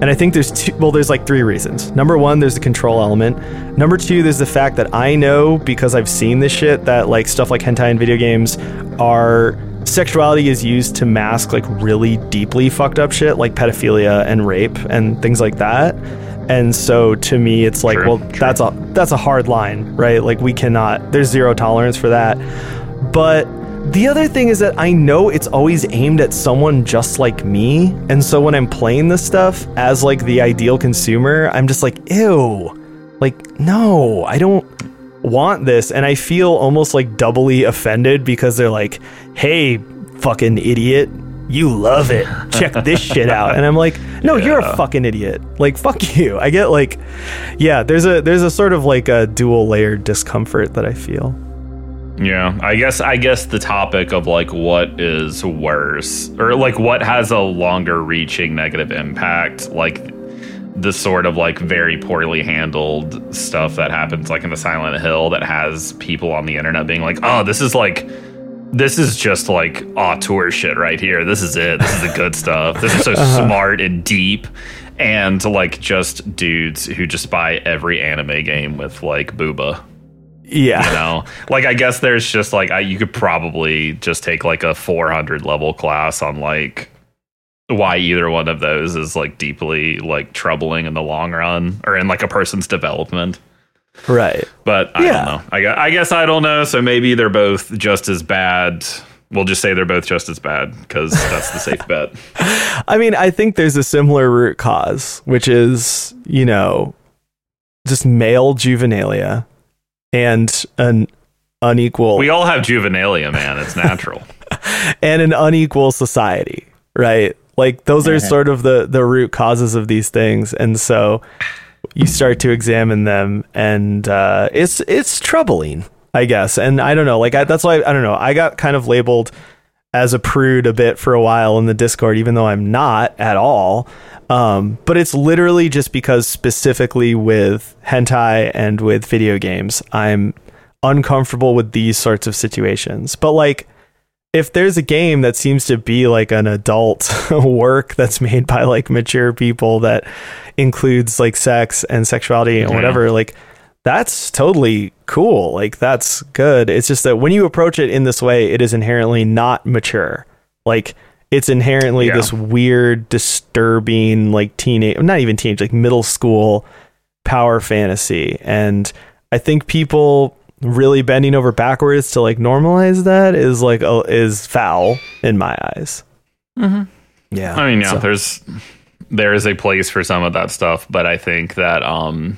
B: And I think there's two, well, there's like three reasons. Number one, there's the control element. Number two, there's the fact that I know because I've seen this shit that like stuff like hentai and video games are sexuality is used to mask like really deeply fucked up shit like pedophilia and rape and things like that. And so to me, it's like,
C: True,
B: well,
C: true.
B: that's a that's a hard line, right? Like we cannot. There's zero tolerance for that. But the other thing is that I know it's always aimed at someone just like me, and so when I'm playing this stuff as like the ideal consumer, I'm just like, ew, like no, I don't want this, and I feel almost like doubly offended because they're like, hey, fucking idiot. You love it. Check this shit out. And I'm like, no, you're a fucking idiot. Like, fuck you. I get like, yeah. There's a there's a sort of like a dual layered discomfort that I feel.
C: Yeah, I guess I guess the topic of like what is worse or like what has a longer reaching negative impact, like the sort of like very poorly handled stuff that happens like in the Silent Hill that has people on the internet being like, "Oh, this is like this is just like auteur shit right here. This is it. This is the good stuff. This is so uh-huh. smart and deep." And like just dudes who just buy every anime game with like booba
B: Yeah.
C: you know? Like i guess there's just like I, you could probably just take like a 400 level class on like why either one of those is like deeply like troubling in the long run or in like a person's development.
B: Right.
C: but i
B: Yeah.
C: don't know. I, gu- I guess i don't know. So maybe they're both just as bad. We'll just say they're both just as bad because that's the safe bet.
B: I mean, I think there's a similar root cause, which is, you know, just male juvenilia and an unequal
C: we all have juvenilia man it's natural
B: and an unequal society, right? Like those are sort of the the root causes of these things, and so you start to examine them, and uh, it's it's troubling, I guess. And I don't know, like I, that's why I don't know. I got kind of labeled as a prude a bit for a while in the Discord, even though I'm not at all. Um, but it's literally just because specifically with hentai and with video games, I'm uncomfortable with these sorts of situations. But like if there's a game that seems to be like an adult work that's made by like mature people that includes like sex and sexuality and whatever, like that's totally cool. Like that's good. It's just that when you approach it in this way, it is inherently not mature. Like it's inherently
C: Yeah.
B: this weird, disturbing, like teenage, not even teenage, like middle school power fantasy. And I think people really bending over backwards to like normalize that is like is foul in my eyes. Mm-hmm. Yeah,
C: I mean, yeah,
B: So-
C: there's there is a place for some of that stuff, but I think that um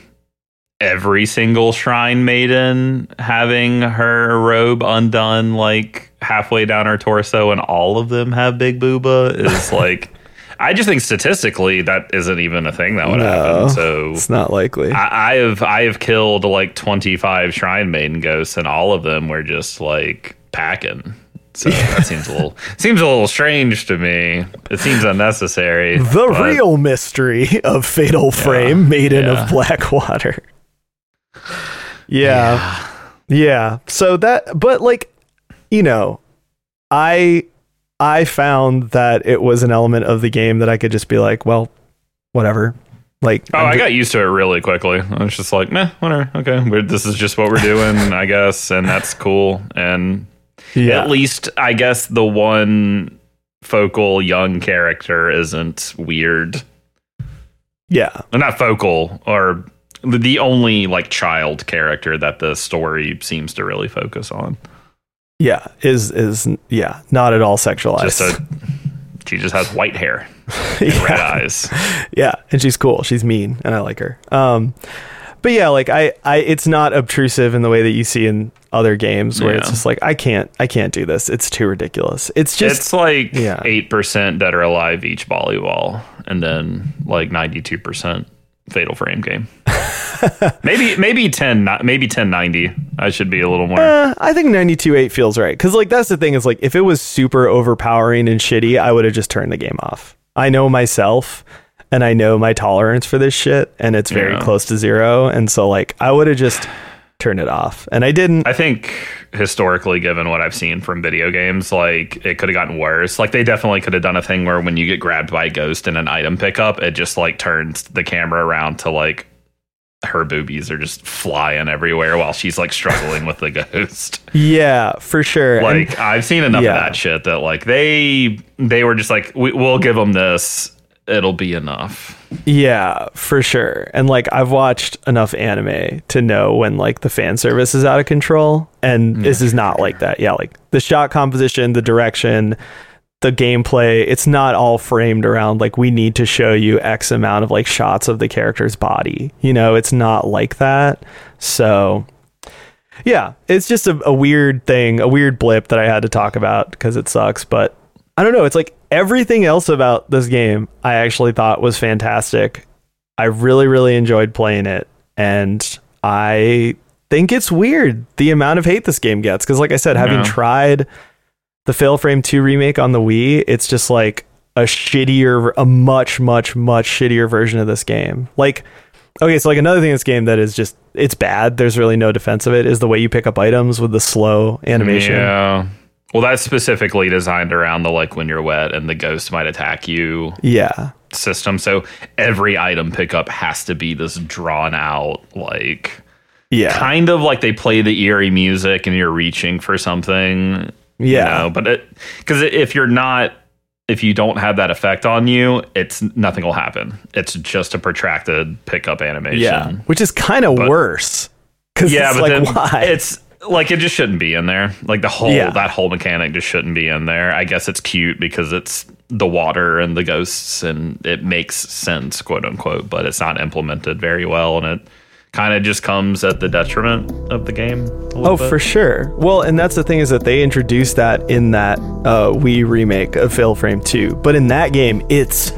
C: every single shrine maiden having her robe undone like halfway down her torso and all of them have big booba is like I just think statistically that isn't even a thing that would
B: No,
C: happen. So
B: it's not likely.
C: I, I have I have killed like twenty five shrine maiden ghosts, and all of them were just like packing. So that seems a little seems a little strange to me. It seems unnecessary.
B: the
C: but-
B: real mystery of Fatal Frame, Maiden
C: yeah.
B: of Blackwater. Yeah. Yeah. So that but like you know, I I found that it was an element of the game that I could just be like, well, whatever. Like
C: Oh,
B: I'm
C: I
B: ju-
C: got used to it really quickly. I was just like, nah, whatever. Okay, we're, this is just what we're doing, I guess, and that's cool. And
B: yeah.
C: at least, I guess the one focal young character isn't weird.
B: yeah.
C: Not focal or the- the only like child character that the story seems to really focus on.
B: Yeah. Is is yeah, not at all sexualized.
C: Just a she just has white hair and red eyes.
B: yeah, and she's cool. She's mean, and I like her. Um, but yeah, like I, I, it's not obtrusive in the way that you see in other games where it's just like I can't, I can't do this. It's too ridiculous. It's just
C: it's like
B: yeah.
C: eight percent dead or alive each volleyball, and then like ninety two percent fatal frame game. maybe maybe ten not- maybe ten ninety. I should be a little more.
B: Uh, I think 92.8 feels right. Because, like, that's the thing is, like, if it was super overpowering and shitty, I would have just turned the game off. I know myself and I know my tolerance for this shit, and it's very
C: Yeah.
B: close to zero. And so, like, I would have just turned it off. And I didn't.
C: I think historically, given what I've seen from video games, like it could have gotten worse. Like they definitely could have done a thing where when you get grabbed by a ghost in an item pickup, it just like turns the camera around to like her boobies are just flying everywhere while she's like struggling with the ghost.
B: yeah, for sure. And-
C: Like I've seen enough
B: Yeah.
C: of that shit that like they they were just like we, we'll give them this. It'll be enough.
B: Yeah, for sure. And like I've watched enough anime to know when like the fan service is out of control and this is not like that. Yeah, like the shot composition, the direction, the gameplay, it's not all framed around like we need to show you X amount of like shots of the character's body. You know, it's not like that. So yeah, it's just a, a weird thing, a weird blip that I had to talk about because it sucks. But I don't know. It's like everything else about this game I actually thought was fantastic. I really, really enjoyed playing it. And I think it's weird the amount of hate this game gets. Because, like I said, having
C: Yeah.
B: tried the Fatal Frame 2 remake on the Wii, it's just like a shittier, a much, much, much shittier version of this game. Like, okay, so like another thing in this game that is just, it's bad. There's really no defense of it is the way you pick up items with the slow animation.
C: Yeah. Well, that's specifically designed around the like when you're wet and the ghost might attack you
B: Yeah.
C: system. So every item pickup has to be this drawn out, like
B: Yeah.
C: kind of like they play the eerie music and you're reaching for something.
B: Yeah.
C: You know? But it, because if you're not, if you don't have that effect on you, it's nothing will happen. It's just a protracted pickup animation.
B: Yeah. Which is kind of worse. Because
C: Yeah,
B: it's
C: but
B: like,
C: then
B: why?
C: it's like it just shouldn't be in there. Like the whole
B: Yeah.
C: that whole mechanic just shouldn't be in there. I guess it's cute because it's the water and the ghosts and it makes sense, quote unquote, but it's not implemented very well and it kind of just comes at the detriment of the game.
B: Oh,
C: bit.
B: for sure. Well, and that's the thing is that they introduced that in that uh, Wii remake of Fatal Frame 2. But in that game, it's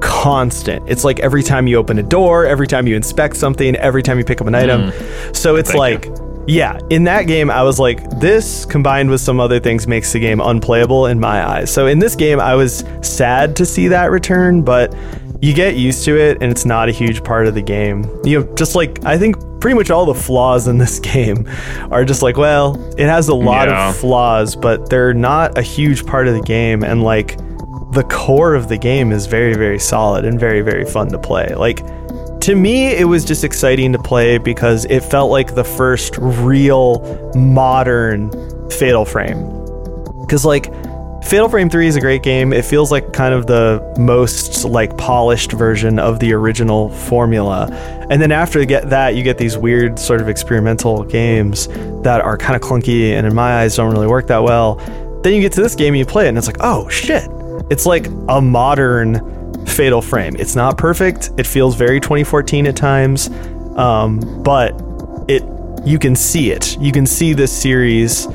B: constant. It's like every time you open a door, every time you inspect something, every time you pick up an item. So it's
C: Mm. Thank
B: like, yeah, in that game, I was like, this combined with some other things makes the game unplayable in my eyes. So in this game, I was sad to see that return, but you get used to it and it's not a huge part of the game. You know, just like I think pretty much all the flaws in this game are just like, well, it has a lot
C: Yeah.
B: of flaws, but they're not a huge part of the game and like the core of the game is very very solid and very very fun to play. Like to me it was just exciting to play because it felt like the first real modern Fatal Frame. Cuz like Fatal Frame 3 is a great game. It feels like kind of the most like polished version of the original formula. And then after get that, you get these weird sort of experimental games that are kind of clunky and in my eyes don't really work that well. Then you get to this game and you play it and it's like, "Oh shit. It's like a modern Fatal Frame. It's not perfect. It feels very 2014 at times. Um, but it you can see it. You can see this series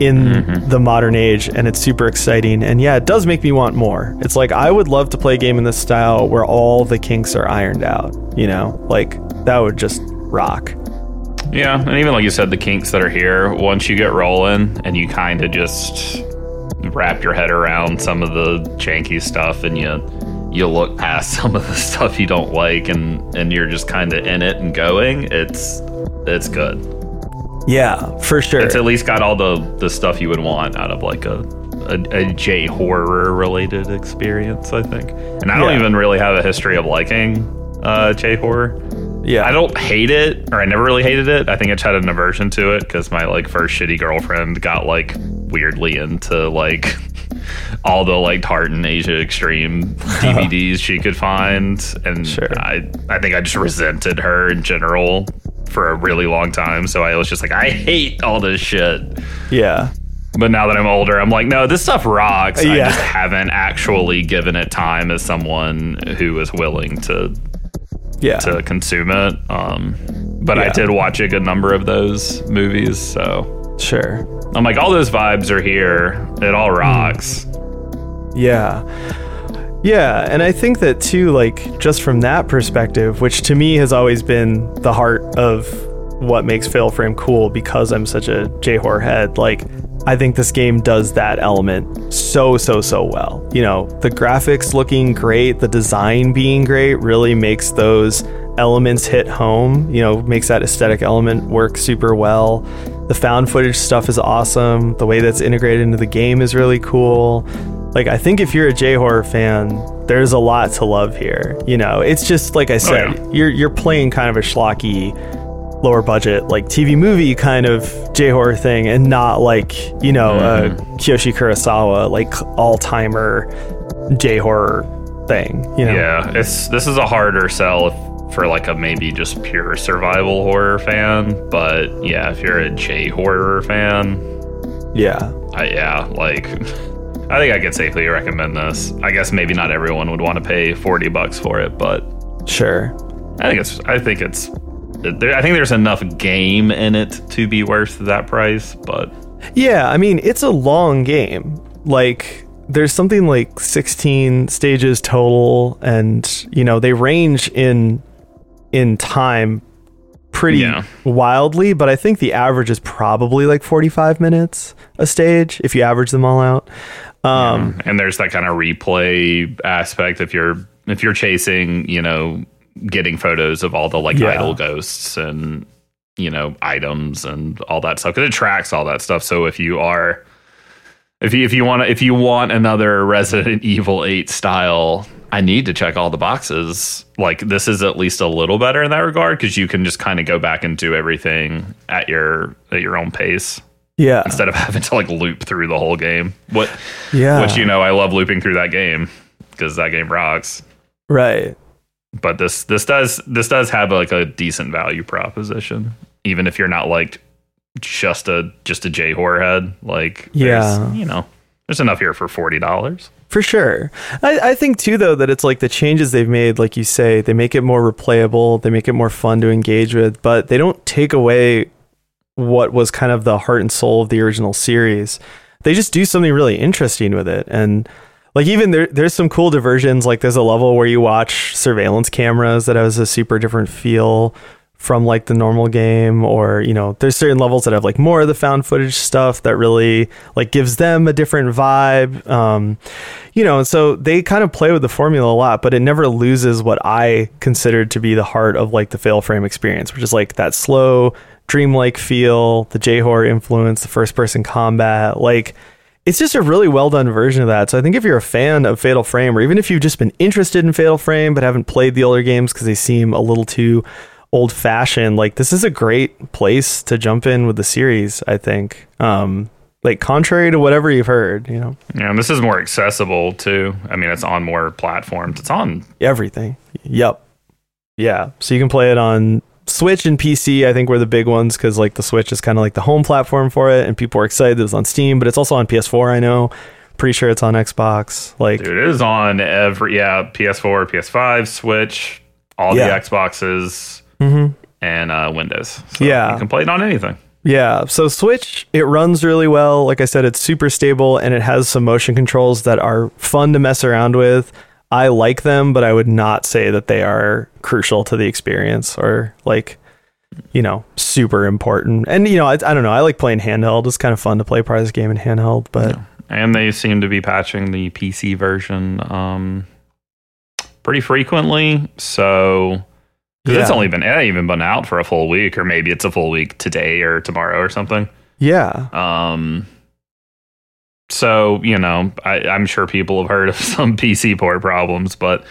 B: in the modern age and it's super exciting and yeah it does make me want more it's like i would love to play a game in this style where all the kinks are ironed out you know like that would just rock
C: Yeah, and even like you said, the kinks that are here, once you get rolling and you kind of just wrap your head around some of the janky stuff and you you look past some of the stuff you don't like and and you're just kind of in it and going, it's it's good.
B: yeah for sure
C: It's at least got all the the stuff you would want out of like a a, a J horror related experience, I think. And I don't even really have a history of liking uh, J horror.
B: yeah
C: I don't hate it, or I never really hated it. I think I just had an aversion to it because my like first shitty girlfriend got like weirdly into like all the like Tartan Asia Extreme DVDs she could find, and
B: Sure.
C: I I think I just resented her in general for a really long time. So I was just like, I hate all this shit.
B: yeah
C: But now that I'm older, I'm like, no, this stuff rocks. I
B: Yeah.
C: just haven't actually given it time as someone who is willing to
B: Yeah.
C: to consume it. Um, but I did watch a good number of those movies, so
B: Sure.
C: I'm like, all those vibes are here. It all rocks.
B: Yeah. Yeah, and I think that too, like, just from that perspective, which to me has always been the heart of what makes Fatal Frame cool because I'm such a J horror head, like, I think this game does that element so, so, so well. You know, the graphics looking great, the design being great really makes those elements hit home, you know, makes that aesthetic element work super well. The found footage stuff is awesome. The way that's integrated into the game is really cool. Like I think if you're a J horror fan, there's a lot to love here. You know, it's just like I oh, said,
C: yeah.
B: you're you're playing kind of a schlocky, lower budget like TV movie kind of J horror thing, and not like you know a mm-hmm. Kiyoshi Kurosawa like all timer J horror thing. You know,
C: Yeah, it's this is a harder sell if, for like a maybe just pure survival horror fan. But yeah, if you're a J horror fan,
B: yeah,
C: I, yeah, like I think I could safely recommend this. I guess maybe not everyone would want to pay forty bucks for it, but
B: sure.
C: I think it's I think it's there, I think there's enough game in it to be worth that price. But
B: Yeah, I mean, it's a long game. Like, there's something like 16 stages total, and you know they range in in time pretty
C: Yeah.
B: wildly. But I think the average is probably like 45 minutes a stage if you average them all out. Um,
C: and there's that kind of replay aspect if you're if you're chasing you know getting photos of all the like
B: Yeah.
C: idol ghosts and you know items and all that stuff because it tracks all that stuff so if you are if you if you want if you want another resident evil 8 style i need to check all the boxes like this is at least a little better in that regard because you can just kind of go back and do everything at your at your own pace
B: yeah,
C: instead of having to like loop through the whole game what
B: yeah,
C: which you know I love looping through that game because that game rocks.
B: right.
C: But this this does this does have like a decent value proposition, even if you're not like just a just a J horror head. Like
B: Yeah.
C: you know, there's enough here for forty dollars.
B: For sure. I, I think too though that it's like the changes they've made, like you say, they make it more replayable, they make it more fun to engage with, but they don't take away what was kind of the heart and soul of the original series. They just do something really interesting with it. And like even there there's some cool diversions. Like there's a level where you watch surveillance cameras that has a super different feel from like the normal game or you know there's certain levels that have like more of the found footage stuff that really like gives them a different vibe um you know and so they kind of play with the formula a lot but it never loses what i considered to be the heart of like the fatal frame experience which is like that slow dreamlike feel the j-horror influence the first person combat like it's just a really well done version of that. So I think if you're a fan of Fatal Frame, or even if you've just been interested in Fatal Frame but haven't played the older games because they seem a little too old fashioned, like this is a great place to jump in with the series. I think, um, like contrary to whatever you've heard, you know,
C: Yeah, and this is more accessible too. I mean, it's on more platforms. It's on
B: everything. Yep. Yeah. So you can play it on Switch and PC, I think were the big ones because like the Switch is kind of like the home platform for it, and people are excited that was on Steam, but it's also on PS4. I know, pretty sure it's on Xbox. Like,
C: dude. It is on every yeah PS4, PS5, Switch, all
B: Yeah.
C: the Xboxes,
B: Mhm.
C: and uh, Windows. So
B: Yeah.
C: you can play it on anything.
B: yeah. So Switch, it runs really well. Like I said, it's super stable and it has some motion controls that are fun to mess around with. I like them, but I would not say that they are crucial to the experience or like, you know, super important. And you know, I, I don't know. I like playing handheld. It's kind of fun to play part of this game in handheld, but.
C: and they seem to be patching the PC version um, pretty frequently. So 'cause it's only been it even been out for a full week, or maybe it's a full week today or tomorrow or something.
B: Yeah.
C: Um, so you know, I, I'm sure people have heard of some PC port problems, but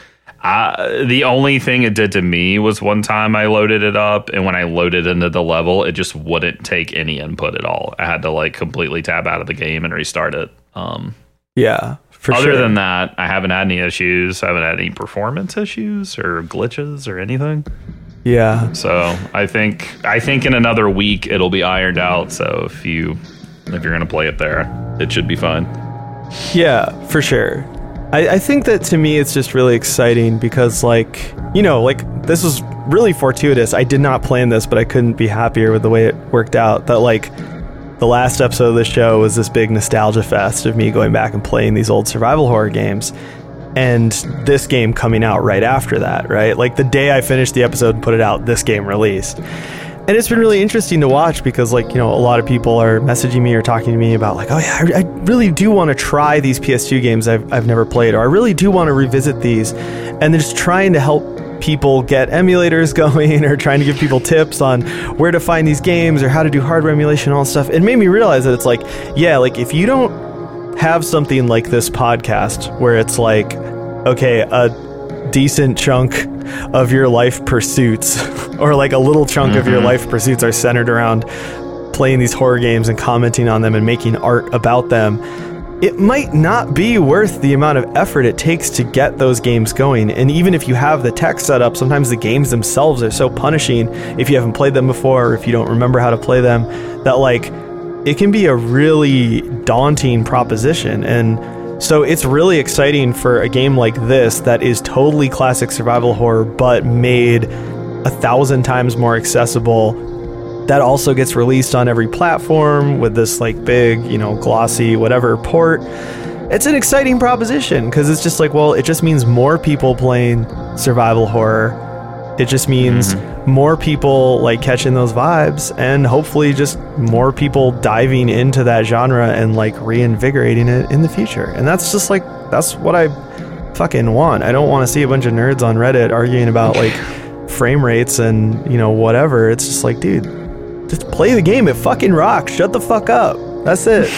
C: uh, the only thing it did to me was one time I loaded it up, and when I loaded into the level, it just wouldn't take any input at all. I had to like completely tab out of the game and restart it. Um,
B: Yeah. For
C: other
B: sure.
C: than that, I haven't had any issues. I haven't had any performance issues or glitches or anything.
B: yeah.
C: So I think I think in another week it'll be ironed out. So if you if you're gonna play it there, it should be fine.
B: Yeah, for sure. I, I think that to me it's just really exciting because like you know like this was really fortuitous. I did not plan this, but I couldn't be happier with the way it worked out. That like the last episode of the show was this big nostalgia fest of me going back and playing these old survival horror games. And this game coming out right after that, right? Like the day I finished the episode and put it out, this game released. And it's been really interesting to watch because, like, you know, a lot of people are messaging me or talking to me about, like, oh, yeah, I, I really do want to try these PS2 games I've, I've never played, or I really do want to revisit these. And they're just trying to help people get emulators going or trying to give people tips on where to find these games or how to do hardware emulation, all that stuff. It made me realize that it's like, yeah, like if you don't have something like this podcast where it's like, okay, a decent chunk of your life pursuits or like a little chunk of your mm-hmm. life pursuits are centered around playing these horror games and commenting on them and making art about them it might not be worth the amount of effort it takes to get those games going. And even if you have the tech set up, sometimes the games themselves are so punishing if you haven't played them before or if you don't remember how to play them that, like, it can be a really daunting proposition. And so it's really exciting for a game like this that is totally classic survival horror, but made a thousand times more accessible that also gets released on every platform with this like big, you know, glossy whatever port. It's an exciting proposition because it's just like, well, it just means more people playing survival horror. It just means mm-hmm. more people like catching those vibes and hopefully just more people diving into that genre and like reinvigorating it in the future. And that's just like that's what I fucking want. I don't want to see a bunch of nerds on Reddit arguing about like frame rates and, you know, whatever. It's just like, dude, just play the game. It fucking rocks. Shut the fuck up. That's it.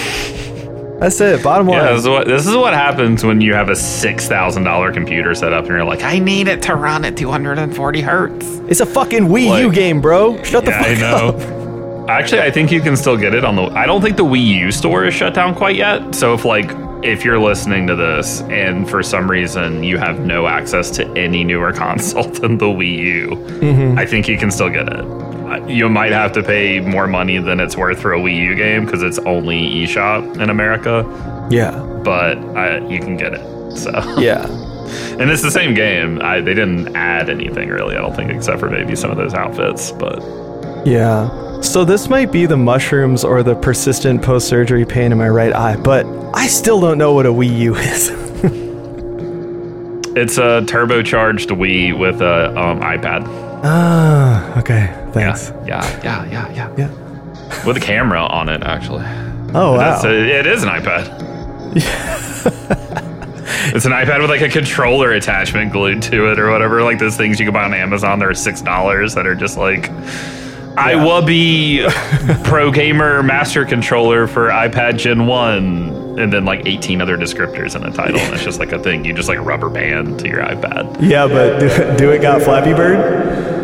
B: That's it. Bottom line.
C: Yeah, this is, what, this is what happens when you have a six thousand dollar computer set up and you're like, I need it to run at 240 hertz.
B: It's a fucking Wii U game, bro. Shut the
C: Yeah,
B: fuck
C: I know.
B: up.
C: Actually, I think you can still get it on the. I don't think the Wii U store is shut down quite yet. So if like if you're listening to this and for some reason you have no access to any newer console than the Wii U,
B: Mm-hmm.
C: I think you can still get it. You might have to pay more money than it's worth for a Wii U game because it's only eShop in America,
B: Yeah.
C: but uh, you can get it. So
B: Yeah.
C: and it's the same game. I, they didn't add anything really. I don't think except for maybe some of those outfits, but.
B: Yeah. So this might be the mushrooms or the persistent post-surgery pain in my right eye, but I still don't know what a Wii U is.
C: It's a turbocharged Wii with a um, iPad.
B: Ah, okay. Thanks.
C: Yeah, yeah, yeah, yeah, yeah.
B: Yeah.
C: With a camera on it, actually.
B: Oh wow.
C: That's a, it is an iPad. it's an iPad with like a controller attachment glued to it or whatever. Like those things you can buy on Amazon. They're six dollars that are just like I will be pro gamer master controller for iPad Gen One, and then like eighteen other descriptors in the title. And it's just like a thing you just like rubber band to your iPad.
B: yeah, but do, do it got Flappy Bird?